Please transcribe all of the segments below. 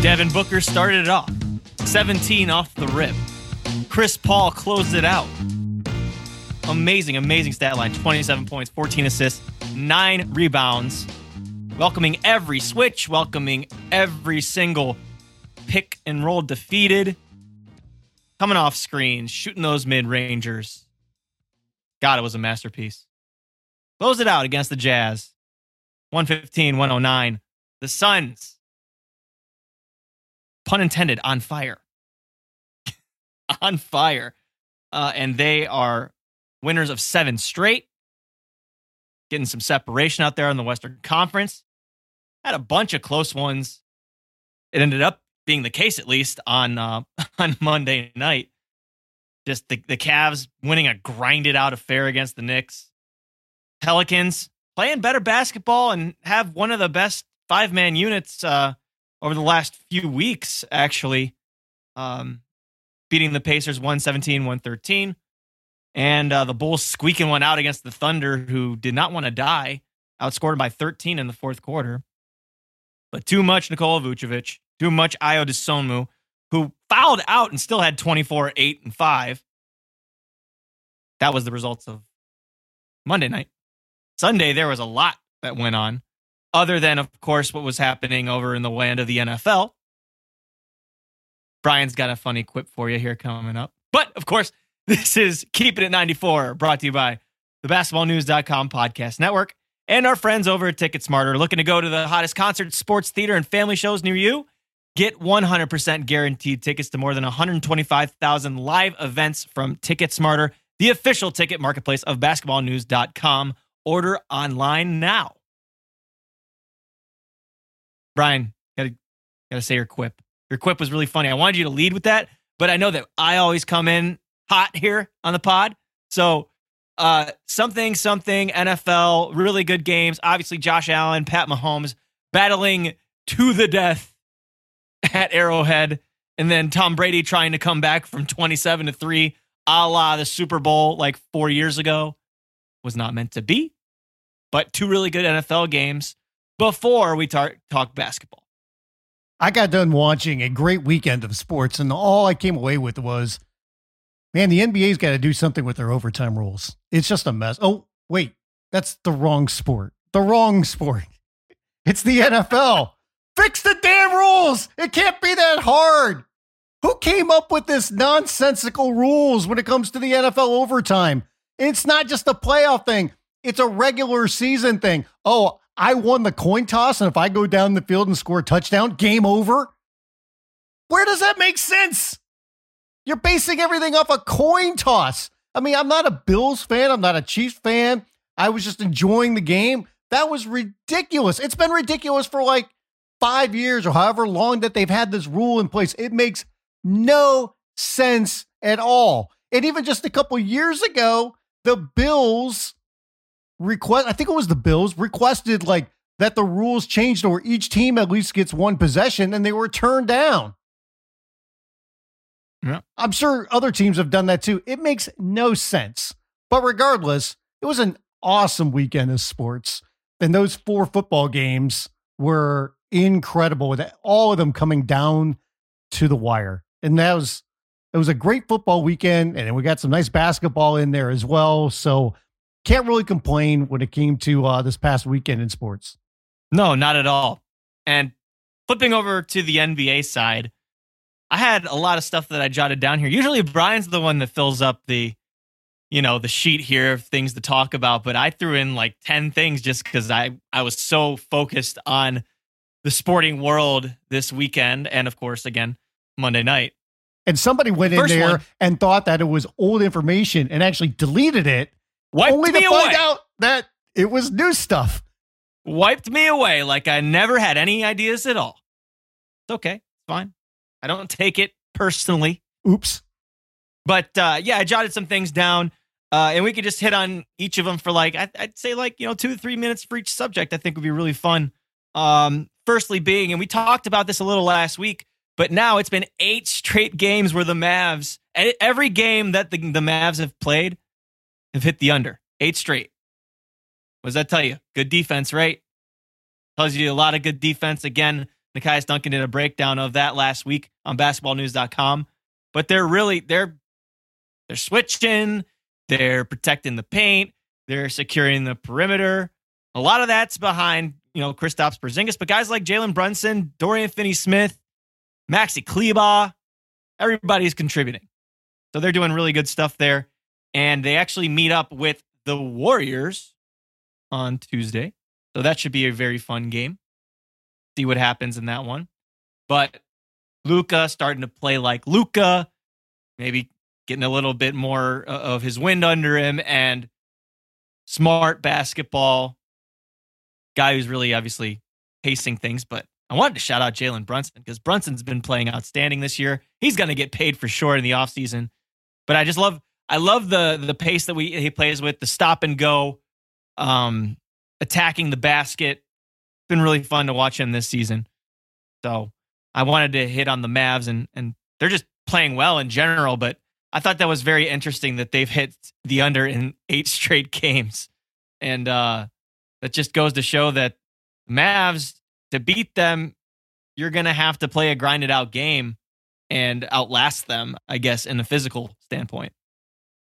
Devin Booker started it off. 17 off the rip. Chris Paul closed it out. Amazing, amazing stat line 27 points, 14 assists, 9 rebounds. Welcoming every switch, welcoming every single pick and roll defeated. Coming off screens, shooting those mid rangers. God, it was a masterpiece. Close it out against the Jazz. 115, 109. The Suns pun intended, on fire. on fire. Uh, and they are winners of seven straight, getting some separation out there in the Western Conference. Had a bunch of close ones. It ended up being the case, at least on uh, on Monday night. Just the, the Cavs winning a grinded out affair against the Knicks. Pelicans playing better basketball and have one of the best five man units uh, over the last few weeks, actually. Um, beating the Pacers 117, 113. And uh, the Bulls squeaking one out against the Thunder, who did not want to die, outscored by 13 in the fourth quarter. But too much Nikola Vucevic, too much Ayo Dosunmu, who fouled out and still had 24, 8, and 5. That was the results of Monday night. Sunday, there was a lot that went on other than, of course, what was happening over in the land of the NFL. Brian's got a funny quip for you here coming up. But of course, this is Keeping It 94, brought to you by the basketballnews.com podcast network and our friends over at Ticket Smarter. Looking to go to the hottest concerts, sports, theater, and family shows near you? Get 100% guaranteed tickets to more than 125,000 live events from Ticket Smarter, the official ticket marketplace of basketballnews.com. Order online now. Brian, gotta gotta say your quip. Your quip was really funny. I wanted you to lead with that, but I know that I always come in hot here on the pod. So uh something, something, NFL, really good games. Obviously, Josh Allen, Pat Mahomes battling to the death at Arrowhead, and then Tom Brady trying to come back from 27 to 3, a la the Super Bowl like four years ago. Was not meant to be, but two really good NFL games before we tar- talk basketball. I got done watching a great weekend of sports, and all I came away with was, man, the NBA's got to do something with their overtime rules. It's just a mess. Oh, wait, that's the wrong sport. The wrong sport. It's the NFL. Fix the damn rules. It can't be that hard. Who came up with this nonsensical rules when it comes to the NFL overtime? It's not just a playoff thing. It's a regular season thing. Oh, I won the coin toss, and if I go down the field and score a touchdown, game over. Where does that make sense? You're basing everything off a coin toss. I mean, I'm not a Bills fan. I'm not a Chiefs fan. I was just enjoying the game. That was ridiculous. It's been ridiculous for like five years or however long that they've had this rule in place. It makes no sense at all. And even just a couple years ago, the Bills request I think it was the Bills requested like that the rules changed or each team at least gets one possession and they were turned down. Yeah. I'm sure other teams have done that too. It makes no sense. But regardless, it was an awesome weekend of sports. And those four football games were incredible with all of them coming down to the wire. And that was it was a great football weekend and we got some nice basketball in there as well. So can't really complain when it came to uh, this past weekend in sports. No, not at all. And flipping over to the NBA side, I had a lot of stuff that I jotted down here. Usually Brian's the one that fills up the you know the sheet here of things to talk about but i threw in like 10 things just because i i was so focused on the sporting world this weekend and of course again monday night and somebody went in there one. and thought that it was old information and actually deleted it wiped only me to find away. out that it was new stuff. Wiped me away like i never had any ideas at all. It's okay. Fine. I don't take it personally. Oops. But uh, yeah, I jotted some things down, uh, and we could just hit on each of them for like I, I'd say like you know two to three minutes for each subject. I think would be really fun. Um, firstly, being and we talked about this a little last week, but now it's been eight straight games where the Mavs, every game that the, the Mavs have played, have hit the under. Eight straight. What does that tell you? Good defense, right? Tells you a lot of good defense. Again, Nekias Duncan did a breakdown of that last week on basketballnews.com. But they're really they're they're switching, they're protecting the paint, they're securing the perimeter. A lot of that's behind, you know, Kristaps Porzingis, but guys like Jalen Brunson, Dorian Finney-Smith, Maxi Kleber, everybody's contributing. So they're doing really good stuff there. And they actually meet up with the Warriors on Tuesday. So that should be a very fun game. See what happens in that one. But Luka starting to play like Luka, maybe getting a little bit more uh, of his wind under him and smart basketball guy who's really obviously pacing things. But I wanted to shout out Jalen Brunson because Brunson's been playing outstanding this year. He's going to get paid for sure in the offseason. But I just love I love the the pace that we he plays with, the stop and go, um, attacking the basket. It's been really fun to watch him this season. So I wanted to hit on the Mavs and and they're just playing well in general, but I thought that was very interesting that they've hit the under in eight straight games. And uh that just goes to show that Mavs to beat them, you're gonna have to play a grinded out game and outlast them, I guess, in a physical standpoint.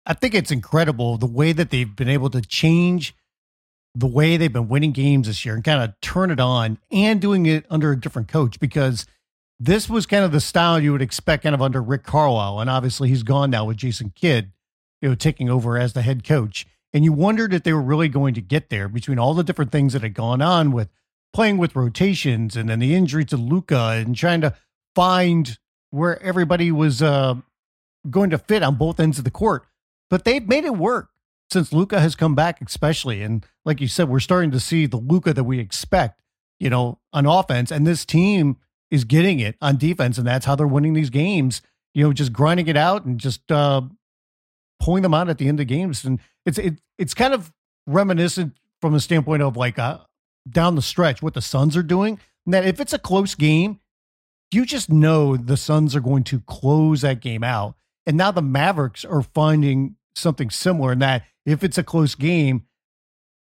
I think it's incredible the way that they've been able to change the way they've been winning games this year and kind of turn it on and doing it under a different coach because this was kind of the style you would expect kind of under Rick Carlisle. And obviously he's gone now with Jason Kidd, you know, taking over as the head coach. And you wondered if they were really going to get there between all the different things that had gone on with playing with rotations and then the injury to Luka and trying to find where everybody was uh, going to fit on both ends of the court. But they've made it work since Luka has come back, especially. And like you said, we're starting to see the Luka that we expect, you know, on offense. And this team is getting it on defense, and that's how they're winning these games. You know, just grinding it out and just uh, pulling them out at the end of games. And it's it, it's kind of reminiscent from the standpoint of like uh, down the stretch what the Suns are doing. And that if it's a close game, you just know the Suns are going to close that game out. And now the Mavericks are finding something similar in that if it's a close game,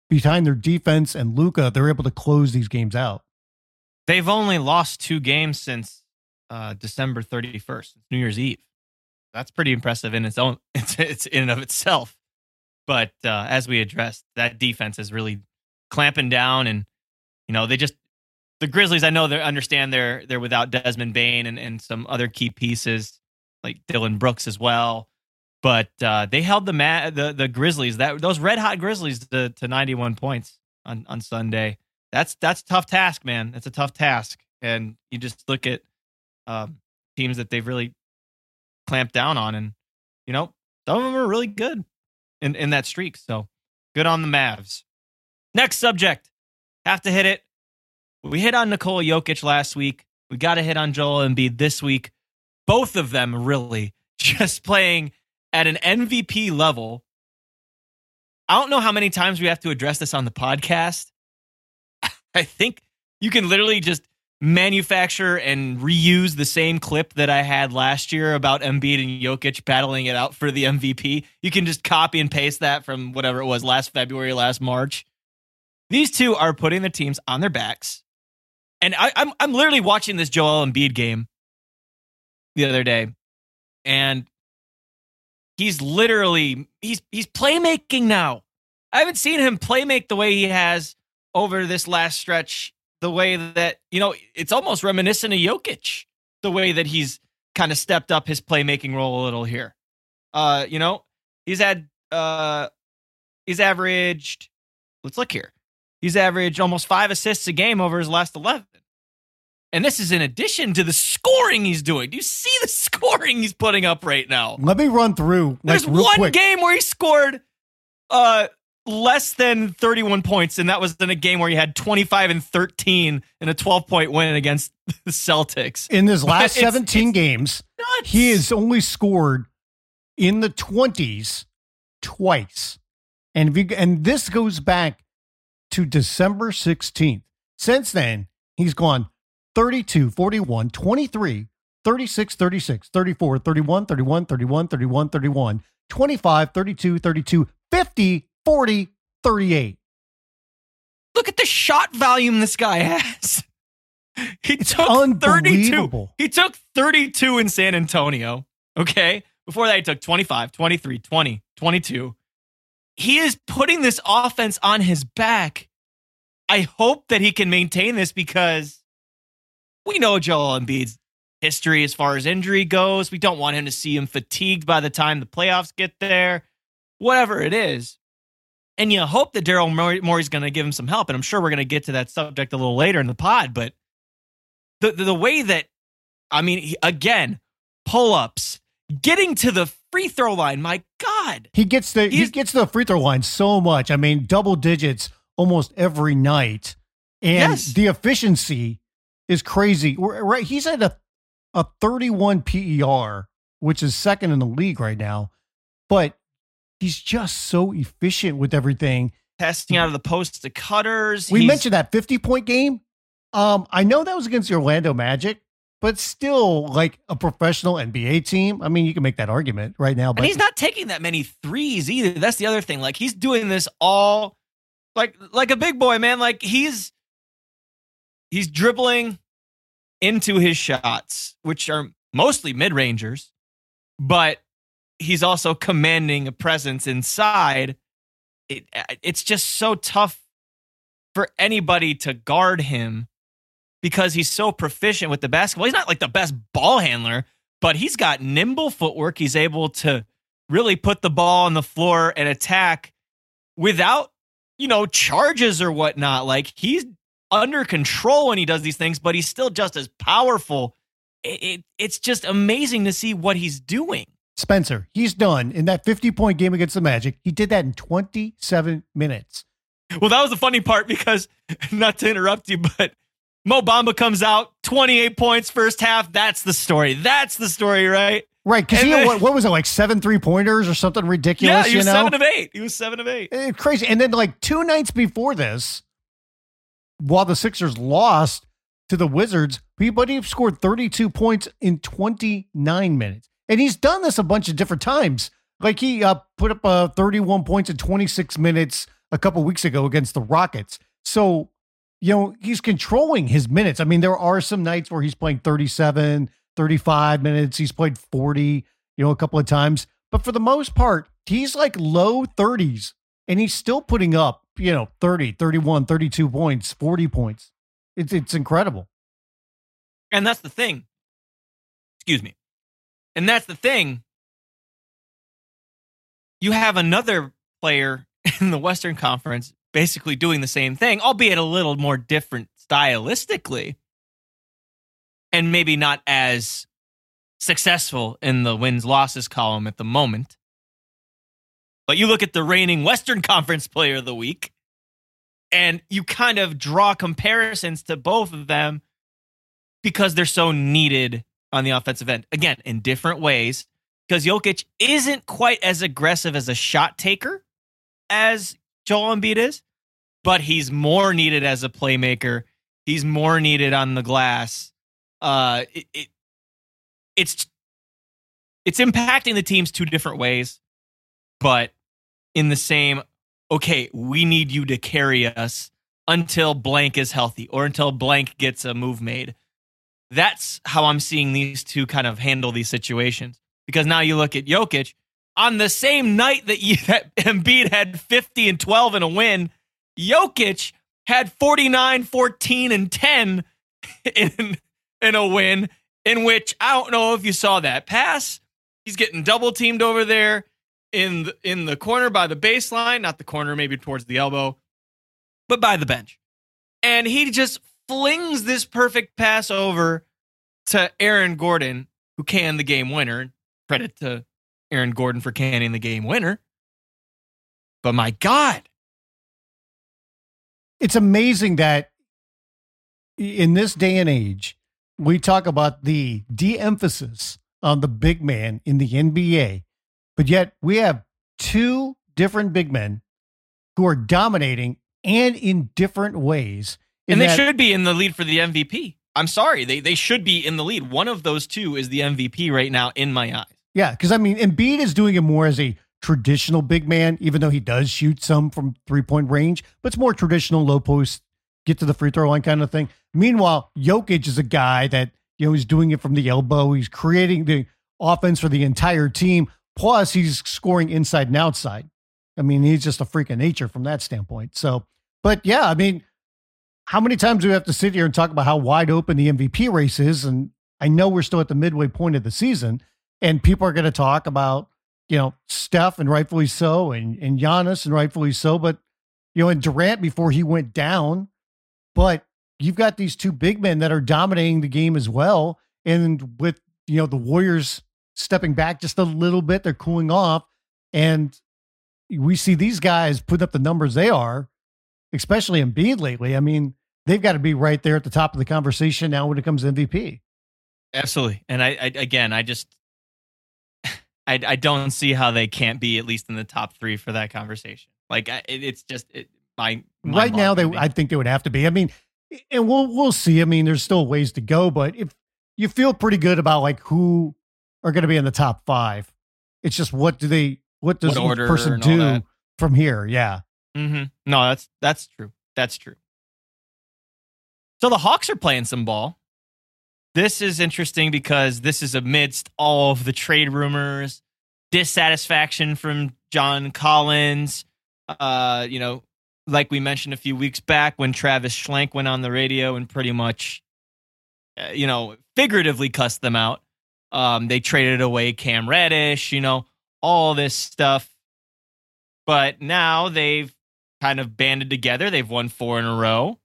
behind their defense and Luka, they're able to close these games out. They've only lost two games since uh, December 31st, New Year's Eve. That's pretty impressive in its own, it's, it's in and of itself. But uh, as we addressed, that defense is really clamping down, and you know they just the Grizzlies. I know they understand they're they're without Desmond Bane and, and some other key pieces like Dillon Brooks as well. But uh, they held the, ma- the the Grizzlies that those red hot Grizzlies to, to 91 points on on Sunday that's that's a tough task, man. That's a tough task, and you just look at um, teams that they've really clamped down on, and you know some of them are really good in in that streak. So good on the Mavs. Next subject, have to hit it. We hit on Nikola Jokic last week. We got to hit on Joel Embiid this week. Both of them really just playing at an MVP level. I don't know how many times we have to address this on the podcast I think you can literally just manufacture and reuse the same clip that I had last year about Embiid and Jokic battling it out for the MVP. You can just copy and paste that from whatever it was last February, last March. These two are putting the teams on their backs. And I, I'm I'm literally watching this Joel Embiid game the other day, and he's literally he's he's playmaking now. I haven't seen him playmake the way he has over this last stretch the way that, you know, it's almost reminiscent of Jokic, the way that he's kind of stepped up his playmaking role a little here. Uh, you know, he's had uh he's averaged let's look here. He's averaged almost five assists a game over his last 11. And this is in addition to the scoring he's doing. Do you see the scoring he's putting up right now? Let me run through. Like, There's one quick. game where he scored uh less than 31 points, and that was in a game where he had 25 and 13 in a 12 point win against the Celtics. in his last It's- 17 it's games. Nuts. He has only scored in the 20s twice. And if you, and this goes back to December 16th. Since then, he's gone 32, 41, 23, 36, 36, 34, 31, 31, 31, 31, 31, 25, 32, 32, 50, 40, 38. Look at the shot volume this guy has. He It's took 32. unbelievable. He took 32 in San Antonio. Okay. Before that, he took 25, 23, 20, 22. He is putting this offense on his back. I hope that he can maintain this because we know Joel Embiid's history as far as injury goes. We don't want him to see him fatigued by the time the playoffs get there, whatever it is. And you hope that Daryl Morey- Morey's going to give him some help. And I'm sure we're going to get to that subject a little later in the pod. But the, the, the way that, I mean, he, again, pull ups, getting to the free throw line, my God. He gets the he gets to the free throw line so much. I mean, double digits almost every night, and Yes. the efficiency is crazy. Right, he's at a a 31 PER, which is second in the league right now, but he's just so efficient with everything. Testing out of the post to cutters. We He's- mentioned that 50 point game. Um, I know that was against the Orlando Magic, but still, like a professional NBA team. I mean, you can make that argument right now, but and he's not taking that many threes either. That's the other thing. Like he's doing this all like like a big boy, man. Like he's he's dribbling into his shots, which are mostly mid-rangers, but he's also commanding a presence inside. It it's just so tough for anybody to guard him because he's so proficient with the basketball. He's not like the best ball handler, but he's got nimble footwork. He's able to really put the ball on the floor and attack without, you know, charges or whatnot. Like he's under control when he does these things, but he's still just as powerful. It, it, it's just amazing to see what he's doing. Spencer, he's done in that 50 point game against the Magic. He did that in 27 minutes. Well, that was the funny part because, not to interrupt you, but Mo Bamba comes out, 28 points first half. That's the story. That's the story, right? Right. Because he then- what, what was it, like seven three pointers or something ridiculous? yeah, he you was know? seven of eight. He was seven of eight. Eh, crazy. And then, like, two nights before this, while the Sixers lost to the Wizards, Peabody scored 32 points in 29 minutes. And he's done this a bunch of different times. Like, he uh, put up uh, 31 points in 26 minutes a couple weeks ago against the Rockets. So, you know, he's controlling his minutes. I mean, there are some nights where he's playing 37, 35 minutes. He's played 40, you know, a couple of times. But for the most part, he's like low 30s and he's still putting up, you know, 30, 31, 32 points, 40 points. It's it's incredible. And that's the thing. Excuse me. And that's the thing. You have another player in the Western Conference basically doing the same thing, albeit a little more different stylistically, and maybe not as successful in the wins losses column at the moment. But you look at the reigning Western Conference player of the week, and you kind of draw comparisons to both of them because they're so needed on the offensive end. Again, in different ways, because Jokic isn't quite as aggressive as a shot taker as Joel Embiid is, but he's more needed as a playmaker. He's more needed on the glass. Uh, it, it it's it's impacting the teams two different ways, but in the same. Okay, we need you to carry us until blank is healthy or until blank gets a move made that's how I'm seeing these two kind of handle these situations. Because now you look at Jokic on the same night that, you, that Embiid had 50 and 12 in a win, Jokic had 49, 14, and 10 in, in a win in which I don't know if you saw that pass. He's getting double teamed over there in the, in the corner by the baseline, not the corner, maybe towards the elbow, but by the bench. And he just flings this perfect pass over to Aaron Gordon, who canned the game winner. Credit to Aaron Gordon for canning the game winner. But my God. It's amazing that in this day and age, we talk about the de emphasis on the big man in the NBA, but yet we have two different big men who are dominating and in different ways. And they that, should be in the lead for the MVP. I'm sorry, they they should be in the lead. One of those two is the MVP right now in my eyes. Yeah, because I mean, Embiid is doing it more as a traditional big man, even though he does shoot some from three point range, but it's more traditional low post, get to the free throw line kind of thing. Meanwhile, Jokic is a guy that you know he's doing it from the elbow. He's creating the offense for the entire team. Plus, he's scoring inside and outside. I mean, he's just a freak of nature from that standpoint. So, but yeah, I mean, how many times do we have to sit here and talk about how wide open the MVP race is? And I know we're still at the midway point of the season, and people are going to talk about, you know, Steph and rightfully so, and, and Giannis and rightfully so. But, you know, and Durant before he went down. But you've got these two big men that are dominating the game as well. And with, you know, the Warriors stepping back just a little bit, they're cooling off. And we see these guys put up the numbers they are especially Embiid lately. I mean, they've got to be right there at the top of the conversation now when it comes to MVP. Absolutely. And I, I again, I just, I, I don't see how they can't be at least in the top three for that conversation. Like it, it's just it, my, my right now they I think they would have to be. I mean, and we'll we'll see. I mean, there's still ways to go, but if you feel pretty good about like who are going to be in the top five, it's just what do they what does what each person do from here? Yeah. Mm-hmm. No, that's that's true. That's true. So the Hawks are playing some ball. This is interesting because this is amidst all of the trade rumors, dissatisfaction from John Collins. Uh, you know, like we mentioned a few weeks back when Travis Schlenk went on the radio and pretty much, uh, you know, figuratively cussed them out. Um, they traded away Cam Reddish, you know, all this stuff. But now they've kind of banded together. They've won four in a row,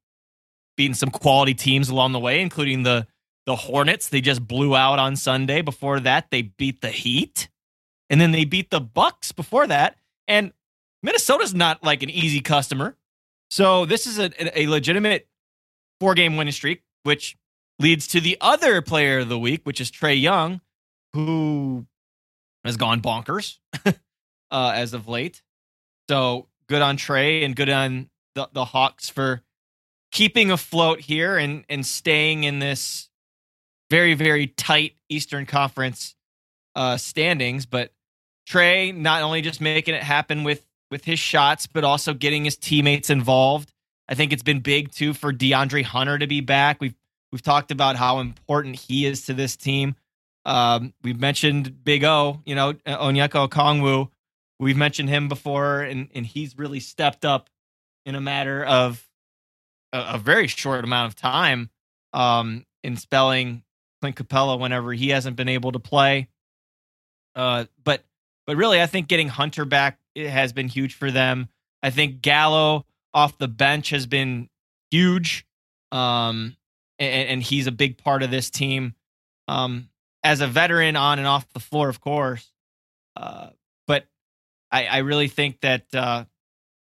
beaten some quality teams along the way, including the the Hornets. They just blew out on Sunday. Before that, they beat the Heat, and then they beat the Bucks before that. And Minnesota's not like an easy customer. So this is a, a legitimate four game winning streak, which leads to the other player of the week, which is Trae Young, who has gone bonkers uh, as of late. So good on Trae and good on the, the Hawks for keeping afloat here and and staying in this very very tight Eastern Conference uh, standings. But Trae not only just making it happen with with his shots, but also getting his teammates involved. I think it's been big too for DeAndre Hunter to be back. We've we've talked about how important he is to this team. Um, we've mentioned Big O, you know, Onyeka Okongwu. We've mentioned him before, and, and he's really stepped up in a matter of a, a very short amount of time um, in spelling Clint Capela whenever he hasn't been able to play. Uh, but but really, I think getting Hunter back has been huge for them. I think Gallo off the bench has been huge, um, and, and he's a big part of this team. Um, as a veteran on and off the floor, of course. Uh, I, I really think that uh,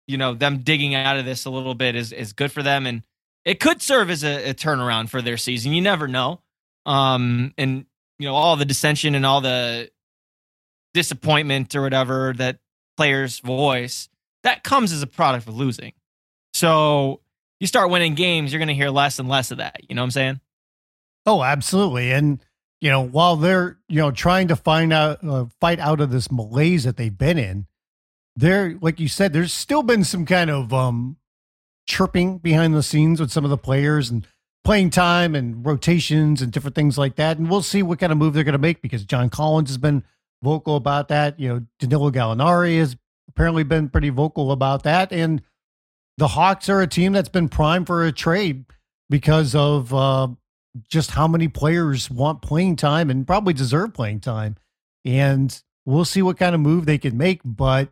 you know them digging out of this a little bit is is good for them, and it could serve as a, a turnaround for their season. You never know. Um, and you know all the dissension and all the disappointment or whatever that players voice that comes as a product of losing. So you start winning games, you're going to hear less and less of that. You know what I'm saying? Oh, absolutely. And you know, while they're you know trying to find out uh, fight out of this malaise that they've been in, there, like you said, there's still been some kind of um chirping behind the scenes with some of the players and playing time and rotations and different things like that. And we'll see what kind of move they're going to make because John Collins has been vocal about that. You know, Danilo Gallinari has apparently been pretty vocal about that. And the Hawks are a team that's been primed for a trade because of uh, just how many players want playing time and probably deserve playing time. And we'll see what kind of move they can make. But,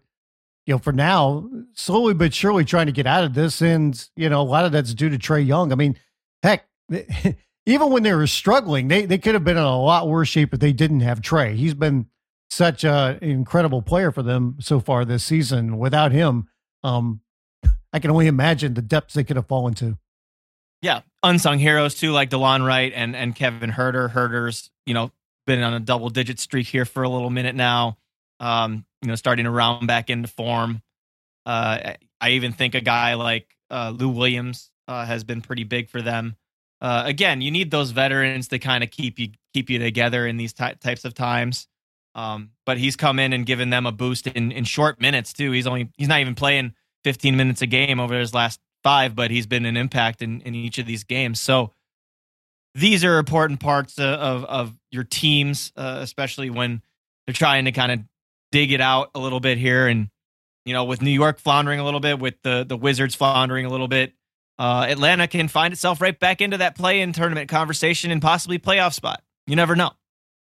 you know, for now, slowly but surely trying to get out of this. And, you know, a lot of that's due to Trae Young. I mean, heck, even when they were struggling, they, they could have been in a lot worse shape if they didn't have Trae. He's been such an incredible player for them so far this season. Without him, um, I can only imagine the depths they could have fallen to. Yeah, unsung heroes too, like Delon Wright and and Kevin Huerter. Huerter's, you know, been on a double digit streak here for a little minute now. Um, you know, starting to round back into form. Uh, I even think a guy like uh, Lou Williams uh, has been pretty big for them. Uh, again, you need those veterans to kind of keep you keep you together in these ty- types of times. Um, but he's come in and given them a boost in, in short minutes too. He's only he's not even playing 15 minutes a game over his last five, but he's been an impact in, in each of these games. So these are important parts of of your teams, uh, especially when they're trying to kind of dig it out a little bit here. And you know, with New York floundering a little bit, with the the Wizards floundering a little bit, uh, Atlanta can find itself right back into that play-in tournament conversation and possibly playoff spot. You never know.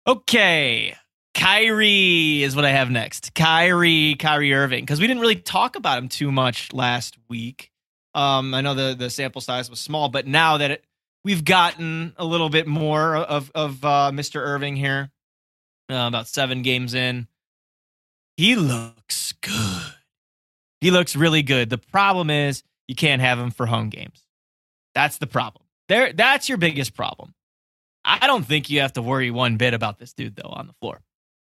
Okay, Kyrie is what I have next. Kyrie, Kyrie Irving, because we didn't really talk about him too much last week. Um, I know the the sample size was small, but now that it, we've gotten a little bit more of of uh, Mr. Irving here, uh, about seven games in, he looks good. He looks really good. The problem is you can't have him for home games. That's the problem. There, that's your biggest problem. I don't think you have to worry one bit about this dude though on the floor.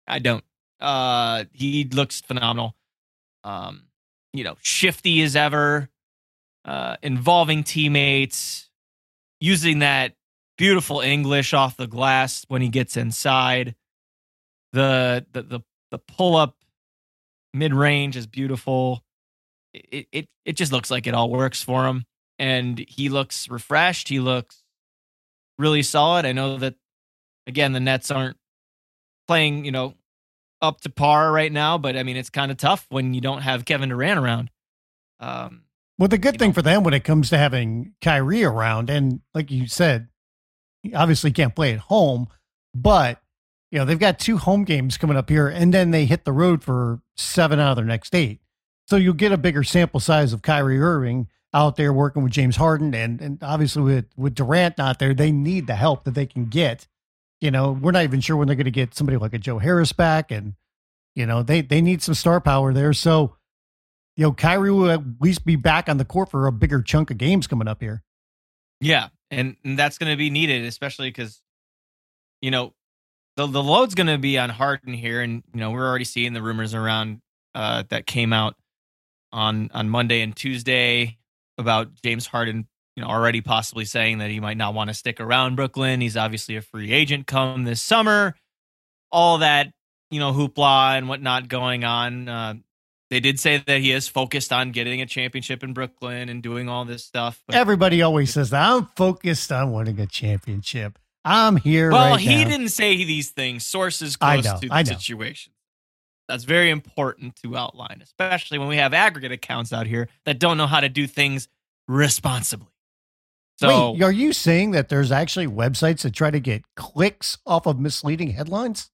I don't. Uh, he looks phenomenal. Um, you know, shifty as ever, uh, involving teammates, using that beautiful English off the glass when he gets inside. The the the, the pull up mid range is beautiful. It, it it just looks like it all works for him, and he looks refreshed. He looks really solid. I know that again the Nets aren't playing, you know, up to par right now. But I mean, it's kind of tough when you don't have Kevin Durant around. Um, well, the good thing know. for them when it comes to having Kyrie around, and like you said, obviously can't play at home, but you know they've got two home games coming up here, and then they hit the road for seven out of their next eight. So you'll get a bigger sample size of Kyrie Irving out there working with James Harden, and and obviously with with Durant not there, they need the help that they can get you know, we're not even sure when they're going to get somebody like a Joe Harris back, and you know, they they need some star power there. So, you know, Kyrie will at least be back on the court for a bigger chunk of games coming up here. Yeah, and, and that's going to be needed, especially because you know the the load's going to be on Harden here, and you know we're already seeing the rumors around uh, that came out on on Monday and Tuesday about James Harden you know, already possibly saying that he might not want to stick around Brooklyn. He's obviously a free agent come this summer. All that, you know, hoopla and whatnot going on. Uh, they did say that he is focused on getting a championship in Brooklyn and doing all this stuff. Everybody always says that I'm focused on winning a championship. I'm here. Well, right he now. didn't say these things. Sources close know, to the situation. That's very important to outline, especially when we have aggregate accounts out here that don't know how to do things responsibly. So, Wait, are you saying that there's actually websites that try to get clicks off of misleading headlines?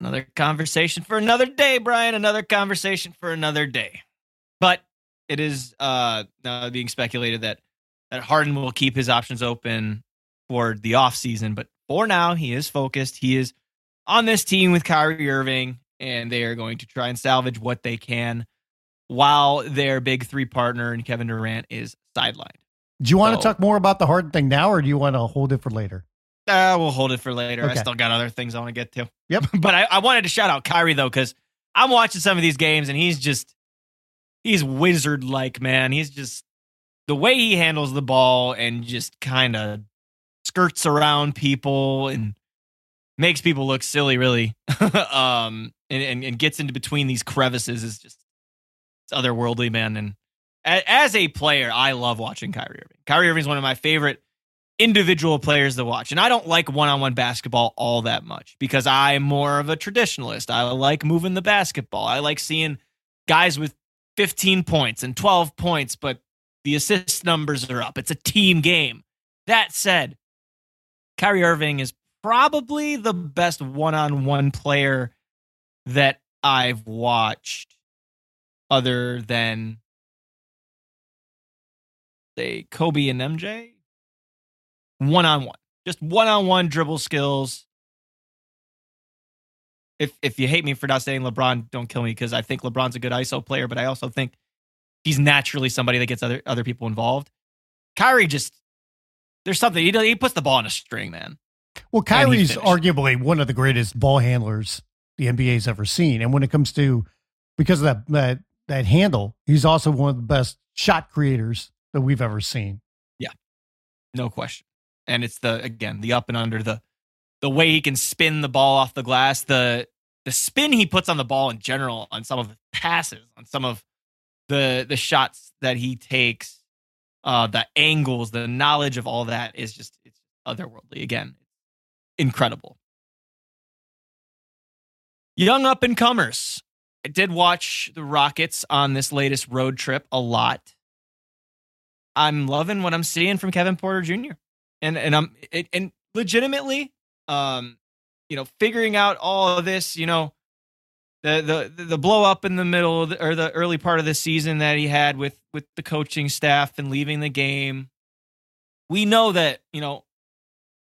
Another conversation for another day, Brian. Another conversation for another day. But it is uh, now being speculated that that Harden will keep his options open for the offseason. But for now, he is focused. He is on this team with Kyrie Irving, and they are going to try and salvage what they can while their big three partner and Kevin Durant is sidelined. Do you want so, to talk more about the Harden thing now, or do you want to hold it for later? Uh, we'll hold it for later. Okay. I still got other things I want to get to. Yep. but I, I wanted to shout out Kyrie though, because I'm watching some of these games and he's just he's wizard like, man. He's just the way he handles the ball and just kind of skirts around people and makes people look silly, really. um, and, and, and gets into between these crevices is just it's otherworldly, man. And as a player, I love watching Kyrie Irving. Kyrie Irving is one of my favorite individual players to watch. And I don't like one on one basketball all that much because I'm more of a traditionalist. I like moving the basketball. I like seeing guys with 15 points and 12 points, but the assist numbers are up. It's a team game. That said, Kyrie Irving is probably the best one on one player that I've watched other than, say, Kobe and MJ. One on one, just one on one dribble skills. If if you hate me for not saying LeBron, don't kill me because I think LeBron's a good ISO player, but I also think he's naturally somebody that gets other other people involved. Kyrie just there's something he he puts the ball on a string, man. Well, Kyrie's arguably one of the greatest ball handlers the NBA's ever seen, and when it comes to because of that that that handle, he's also one of the best shot creators that we've ever seen. Yeah, no question. And it's the again the up and under the the way he can spin the ball off the glass, the the spin he puts on the ball in general on some of the passes, on some of the the shots that he takes, uh, the angles, the knowledge of all that is just it's otherworldly. Again, incredible. Young up and comers. I did watch the Rockets on this latest road trip a lot. I'm loving what I'm seeing from Kevin Porter Jr. and and I'm and legitimately, um, you know, figuring out all of this, you know, the the the blow up in the middle the, or the early part of the season that he had with with the coaching staff and leaving the game. We know that you know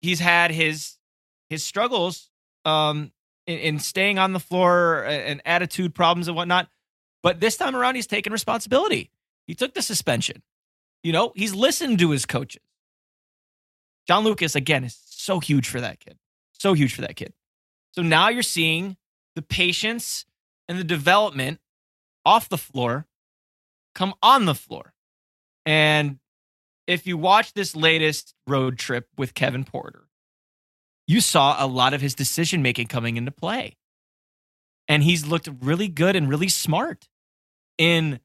he's had his his struggles um, in, in staying on the floor and attitude problems and whatnot, but this time around he's taken responsibility. He took the suspension. You know, he's listened to his coaches. John Lucas again is so huge for that kid, so huge for that kid. So now you're seeing the patience and the development off the floor come on the floor. And if you watch this latest road trip with Kevin Porter, you saw a lot of his decision making coming into play. And he's looked really good and really smart in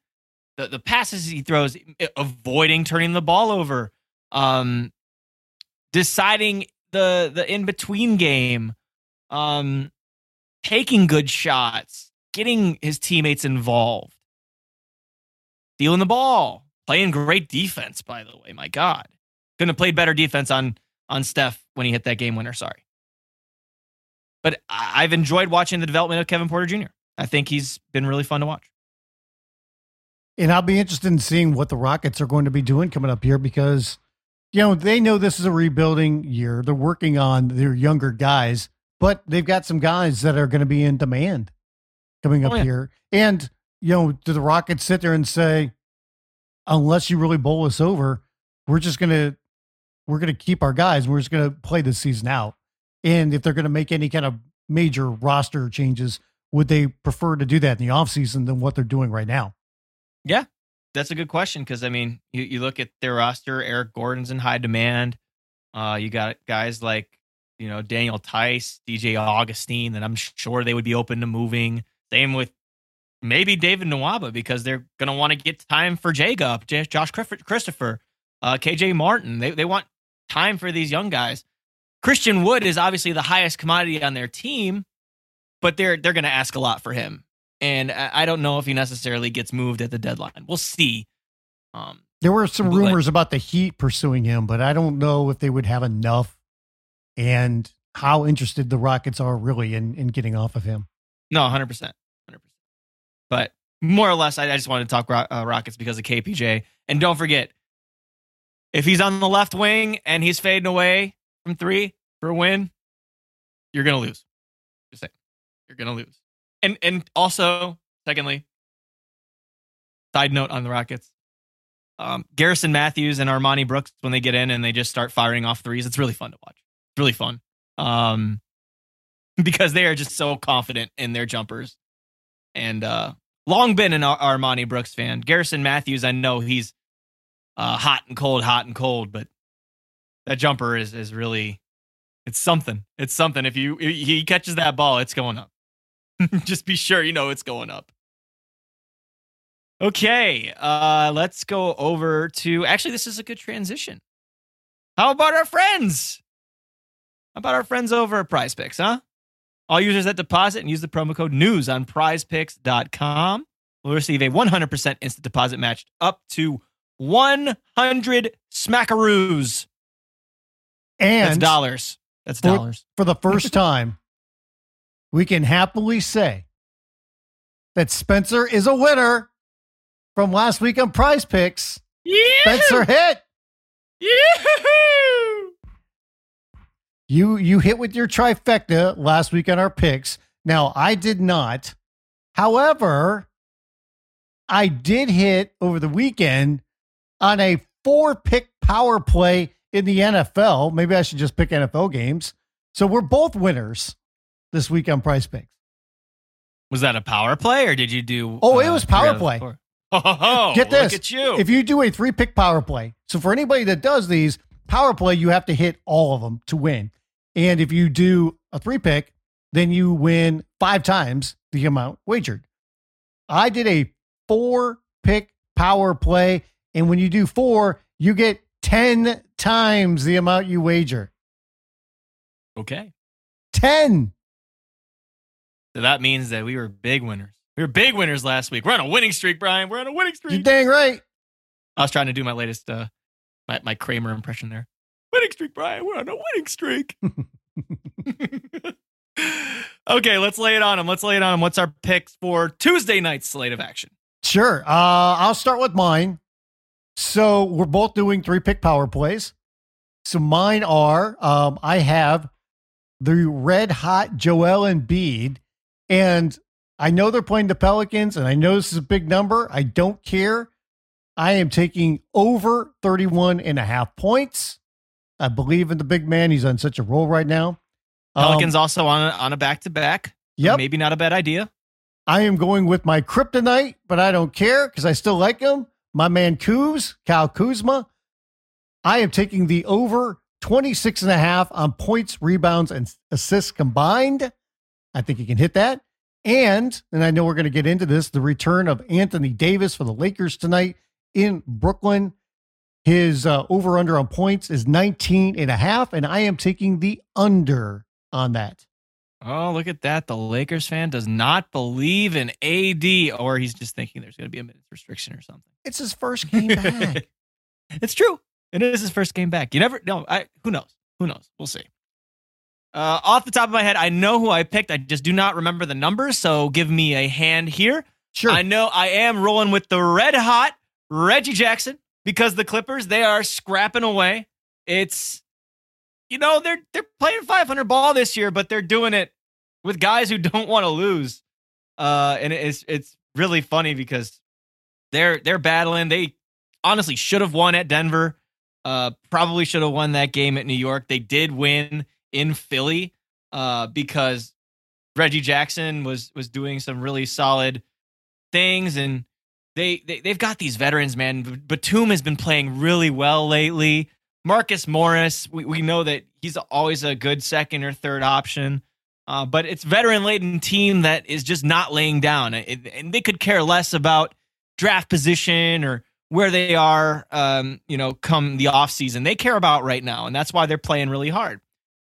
the, the passes he throws, avoiding turning the ball over, um, deciding the the in between game, um, taking good shots, getting his teammates involved, stealing the ball, playing great defense, by the way. My God. Couldn't have played better defense on on Steph when he hit that game winner. Sorry. But I've enjoyed watching the development of Kevin Porter Jr. I think he's been really fun to watch. And I'll be interested in seeing what the Rockets are going to be doing coming up here because, you know, they know this is a rebuilding year. They're working on their younger guys but they've got some guys that are going to be in demand coming up oh, yeah. here. And, you know, do the Rockets sit there and say, unless you really bowl us over, we're just going to, we're going to keep our guys. We're just going to play this season out. And if they're going to make any kind of major roster changes, would they prefer to do that in the offseason than what they're doing right now? Yeah, that's a good question. Cause I mean, you, you look at their roster, Eric Gordon's in high demand. Uh, you got guys like you know, Daniel Theis, DJ Augustin, that I'm sure they would be open to moving. Same with maybe David Nwaba because they're to want to get time for Jacob, Josh Christopher, uh, KJ Martin. They, they want time for these young guys. Christian Wood is obviously the highest commodity on their team, but they're they're going to ask a lot for him, and I don't know if he necessarily gets moved at the deadline. We'll see. Um, there were some rumors about the Heat pursuing him, but I don't know if they would have enough and how interested the Rockets are really in, in getting off of him. No, 100%. 100%. But more or less, I, I just wanted to talk uh, Rockets because of KPJ. And don't forget, if he's on the left wing and he's fading away from three for a win, you're going to lose. Just saying. You're going to lose. And, and also, secondly, side note on the Rockets. Um, Garrison Matthews and Armoni Brooks, when they get in and they just start firing off threes, it's really fun to watch It's really fun. Um, because they are just so confident in their jumpers. And uh, long been an Ar- Armoni Brooks fan. Garrison Matthews, I know he's uh, hot and cold, hot and cold, but that jumper is is really it's something. It's something. If you if he catches that ball, it's going up. just be sure you know it's going up. Okay, uh, let's go over to actually this is a good transition. How about our friends how about our friends over at Prize Picks, huh? All users that deposit and use the promo code NEWS on prizepicks.com will receive a 100% instant deposit matched up to 100 smackaroos. And That's dollars. That's For- dollars. for the first time, we can happily say that Spencer is a winner from last week on Prize Picks. Spencer hit. You you hit with your trifecta last week on our picks. Now I did not. However, I did hit over the weekend on a four pick power play in the NFL. Maybe I should just pick NFL games. So we're both winners this week on Prize Picks. Was that a power play or did you do? Oh, it uh, was power three out of play. Oh, Get this. Look at you. If you do a three pick power play, so for anybody that does these power play, you have to hit all of them to win. And if you do a three pick, then you win five times the amount wagered. I did a four pick power play. And when you do four, you get 10 times the amount you wager. okay. 10. So that means that we were big winners. We were big winners last week. We're on a winning streak, Brian. We're on a winning streak. You're dang right. I was trying to do my latest, uh, my, my Kramer impression there. Winning streak, Brian. We're on a winning streak. okay, let's lay it on him. Let's lay it on him. What's our picks for Tuesday night's slate of action? Sure. Uh, I'll start with mine. So we're both doing three pick power plays. So mine are um, I have the red hot Joel Embiid, and I know they're playing the Pelicans, and I know this is a big number. I don't care. I am taking over 31 and a half points. I believe in the big man. He's on such a roll right now. Um, Pelicans also on a, on a back to back. Yep. Maybe not a bad idea. I am going with my kryptonite, but I don't care because I still like him. My man Kuz, Kyle Kuzma. I am taking the over 26 and a half on points, rebounds, and assists combined. I think he can hit that. And, and I know we're going to get into this, the return of Anthony Davis for the Lakers tonight in Brooklyn. His uh, over under on points is 19 and a half, and I am taking the under on that. Oh, look at that. The Lakers fan does not believe in AD, or he's just thinking there's going to be a minutes restriction or something. It's his first game back. It's true. and It is his first game back. You never know. I who knows? Who knows? We'll see. Uh, off the top of my head, I know who I picked. I just do not remember the numbers. So give me a hand here. Sure. I know I am rolling with the red hot Reggie Jackson because the Clippers they are scrapping away. It's you know they're they're playing 500 ball this year, but they're doing it with guys who don't want to lose. Uh, and it's it's really funny because they're they're battling. They honestly should have won at Denver. Uh, probably should have won that game at New York. They did win in Philly. Uh, because Reggie Jackson was was doing some really solid things, and they, they they've got these veterans, man. Batum has been playing really well lately. Marcus Morris, we, we know that he's always a good second or third option. Uh, but it's veteran laden team that is just not laying down, It- and they could care less about draft position or where they are, um, you know, come the offseason. They care about right now, and that's why they're playing really hard.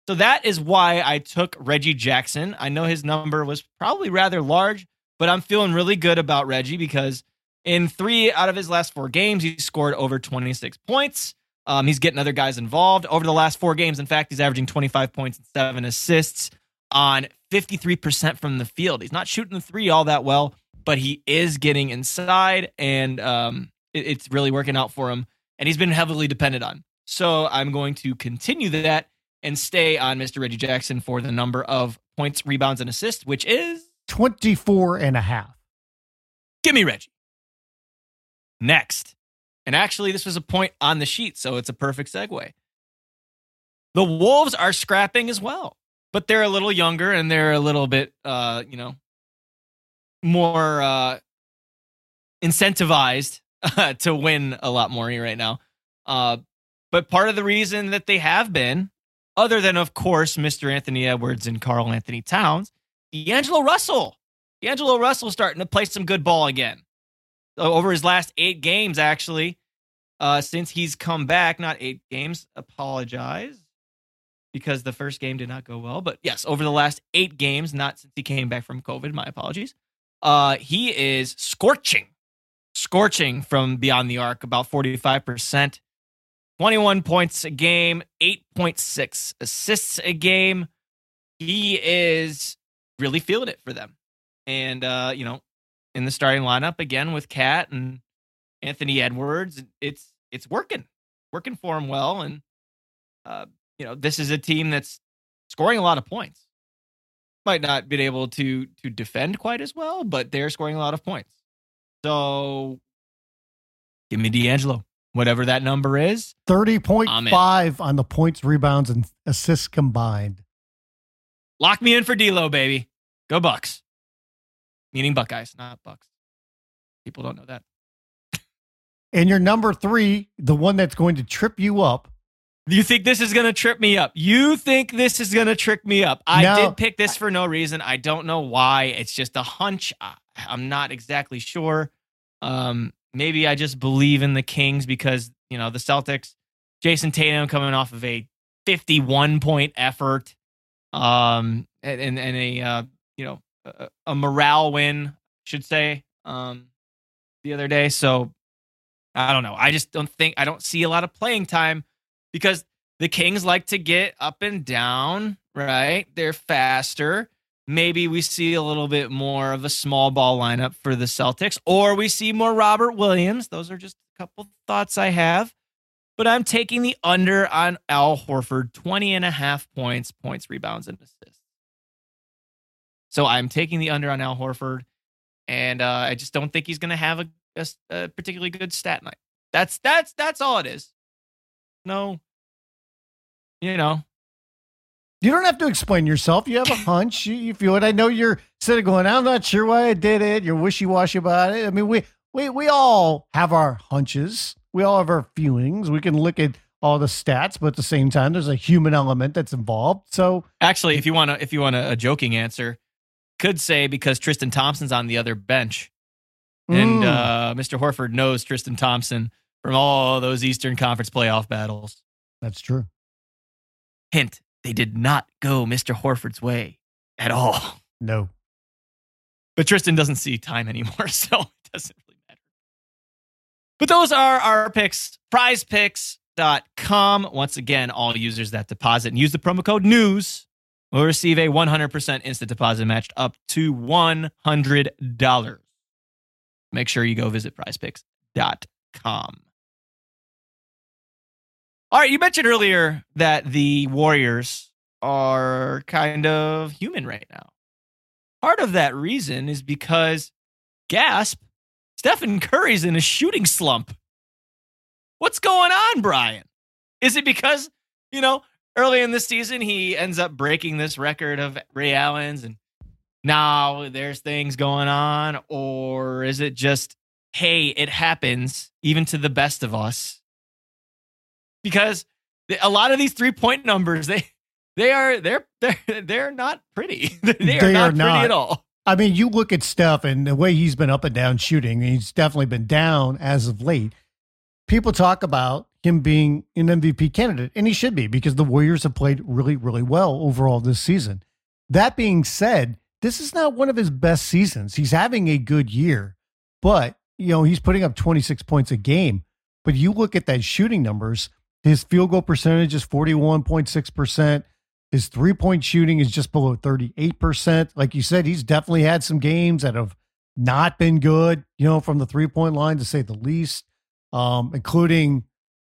So that is why I took Reggie Jackson. I know his number was probably rather large, but I'm feeling really good about Reggie because in three out of his last four games, he scored over 26 points. Um, he's getting other guys involved. Over the last four games, in fact, he's averaging 25 points and seven assists on 53% from the field. He's not shooting the three all that well, but he is getting inside, and um, it- it's really working out for him. And he's been heavily depended on. So I'm going to continue that and stay on Mr. Reggie Jackson for the number of points, rebounds, and assists, which is 24 and a half. give me Reggie. Next. And actually, this was a point on the sheet, so it's a perfect segue. The Wolves are scrapping as well, but they're a little younger and they're a little bit, uh, you know, more uh, incentivized to win a lot more right now. Uh, but part of the reason that they have been, other than, of course, Mr. Anthony Edwards and Karl Anthony Towns, D'Angelo Russell. D'Angelo Russell starting to play some good ball again. Over his last eight games, actually, uh, since he's come back, not eight games, apologize because the first game did not go well. But yes, over the last eight games, not since he came back from COVID, my apologies. Uh, he is scorching, scorching from beyond the arc, about 45%. 21 points a game, 8.6 assists a game. He is really feeling it for them. And, uh, you know, in the starting lineup again with KAT and Anthony Edwards, it's it's working, working for him well. And, uh, you know, this is a team that's scoring a lot of points. Might not been able to to defend quite as well, but they're scoring a lot of points. So give me D'Angelo whatever that number is. 30.5 on the points, rebounds, and assists combined. Lock me in for D'Lo, baby. Go Bucks. Meaning Buckeyes, not Bucks. People don't know that. and your number three, the one that's going to trip you up. You think this is going to trip me up? You think this is going to trick me up? I now, did pick this for no reason. I don't know why. It's just a hunch. I'm not exactly sure. Um, maybe I just believe in the Kings because, you know, the Celtics, Jayson Tatum coming off of a 51 point effort um, and, and, a, uh, you know, a, a, morale win, should say, um, the other day. So I don't know. I just don't think, I don't see a lot of playing time because the Kings like to get up and down, right? They're faster maybe we see a little bit more of a small ball lineup for the Celtics, or we see more Robert Williams. Those are just a couple thoughts I have. But I'm taking the under on Al Horford, 20 and a half points, points, rebounds, and assists. So I'm taking the under on Al Horford, and uh, I just don't think he's going to have a, a, a particularly good stat night. That's that's that's all it is. No, you know, you don't have to explain yourself. You have a hunch. You, you feel it. I know you're sitting going, I'm not sure why I did it. You're wishy washy about it. I mean, we, we, we all have our hunches. We all have our feelings. We can look at all the stats, but at the same time, there's a human element that's involved. So actually, if you want to, if you want a, a, joking answer, could say because Tristan Thompson's on the other bench, and mm. uh, Mr. Horford knows Tristan Thompson from all those Eastern Conference playoff battles. That's true. Hint: they did not go Mr. Horford's way at all. No. But Tristan doesn't see time anymore, so it doesn't really matter. But those are our picks. Prizepicks.com. Once again, all users that deposit and use the promo code NEWS will receive a 100% instant deposit matched up to $100. Make sure you go visit prizepicks.com. All right, you mentioned earlier that the Warriors are kind of human right now. Part of that reason is because, gasp, Stephen Curry's in a shooting slump. What's going on, Brian? Is it because, you know, early in the season he ends up breaking this record of Ray Allen's and now there's things going on? Or is it just, hey, it happens even to the best of us? Because a lot of these three point numbers they they are they're they're they're not pretty. they, they are, not, are not pretty at all. I mean, you look at Steph and the way he's been up and down shooting. He's definitely been down as of late. People talk about him being an MVP candidate, and he should be because the Warriors have played really, really well overall this season. That being said, this is not one of his best seasons. He's having a good year, but you know he's putting up 26 points a game. But you look at that shooting numbers his field goal percentage is 41.6%. His three point shooting is just below 38%. Like you said, he's definitely had some games that have not been good, you know, from the three point line to say the least, um, including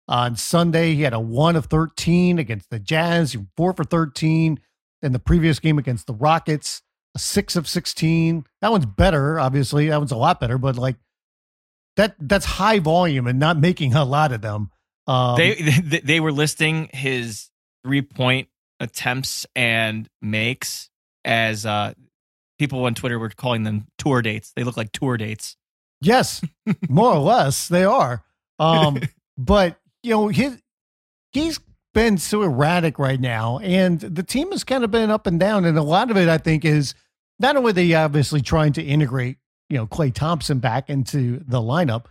on Sunday. He had a one of 13 against the Jazz, four for 13 in the previous game against the Rockets, a six of 16. That one's better, obviously. That one's a lot better, but like that that's high volume and not making a lot of them. Um, they, they they were listing his three point attempts and makes as uh, people on Twitter were calling them tour dates. They look like tour dates. Yes, more or less they are. Um, but you know his he's been so erratic right now, and the team has kind of been up and down, and a lot of it I think is not only they obviously trying to integrate you know Klay Thompson back into the lineup,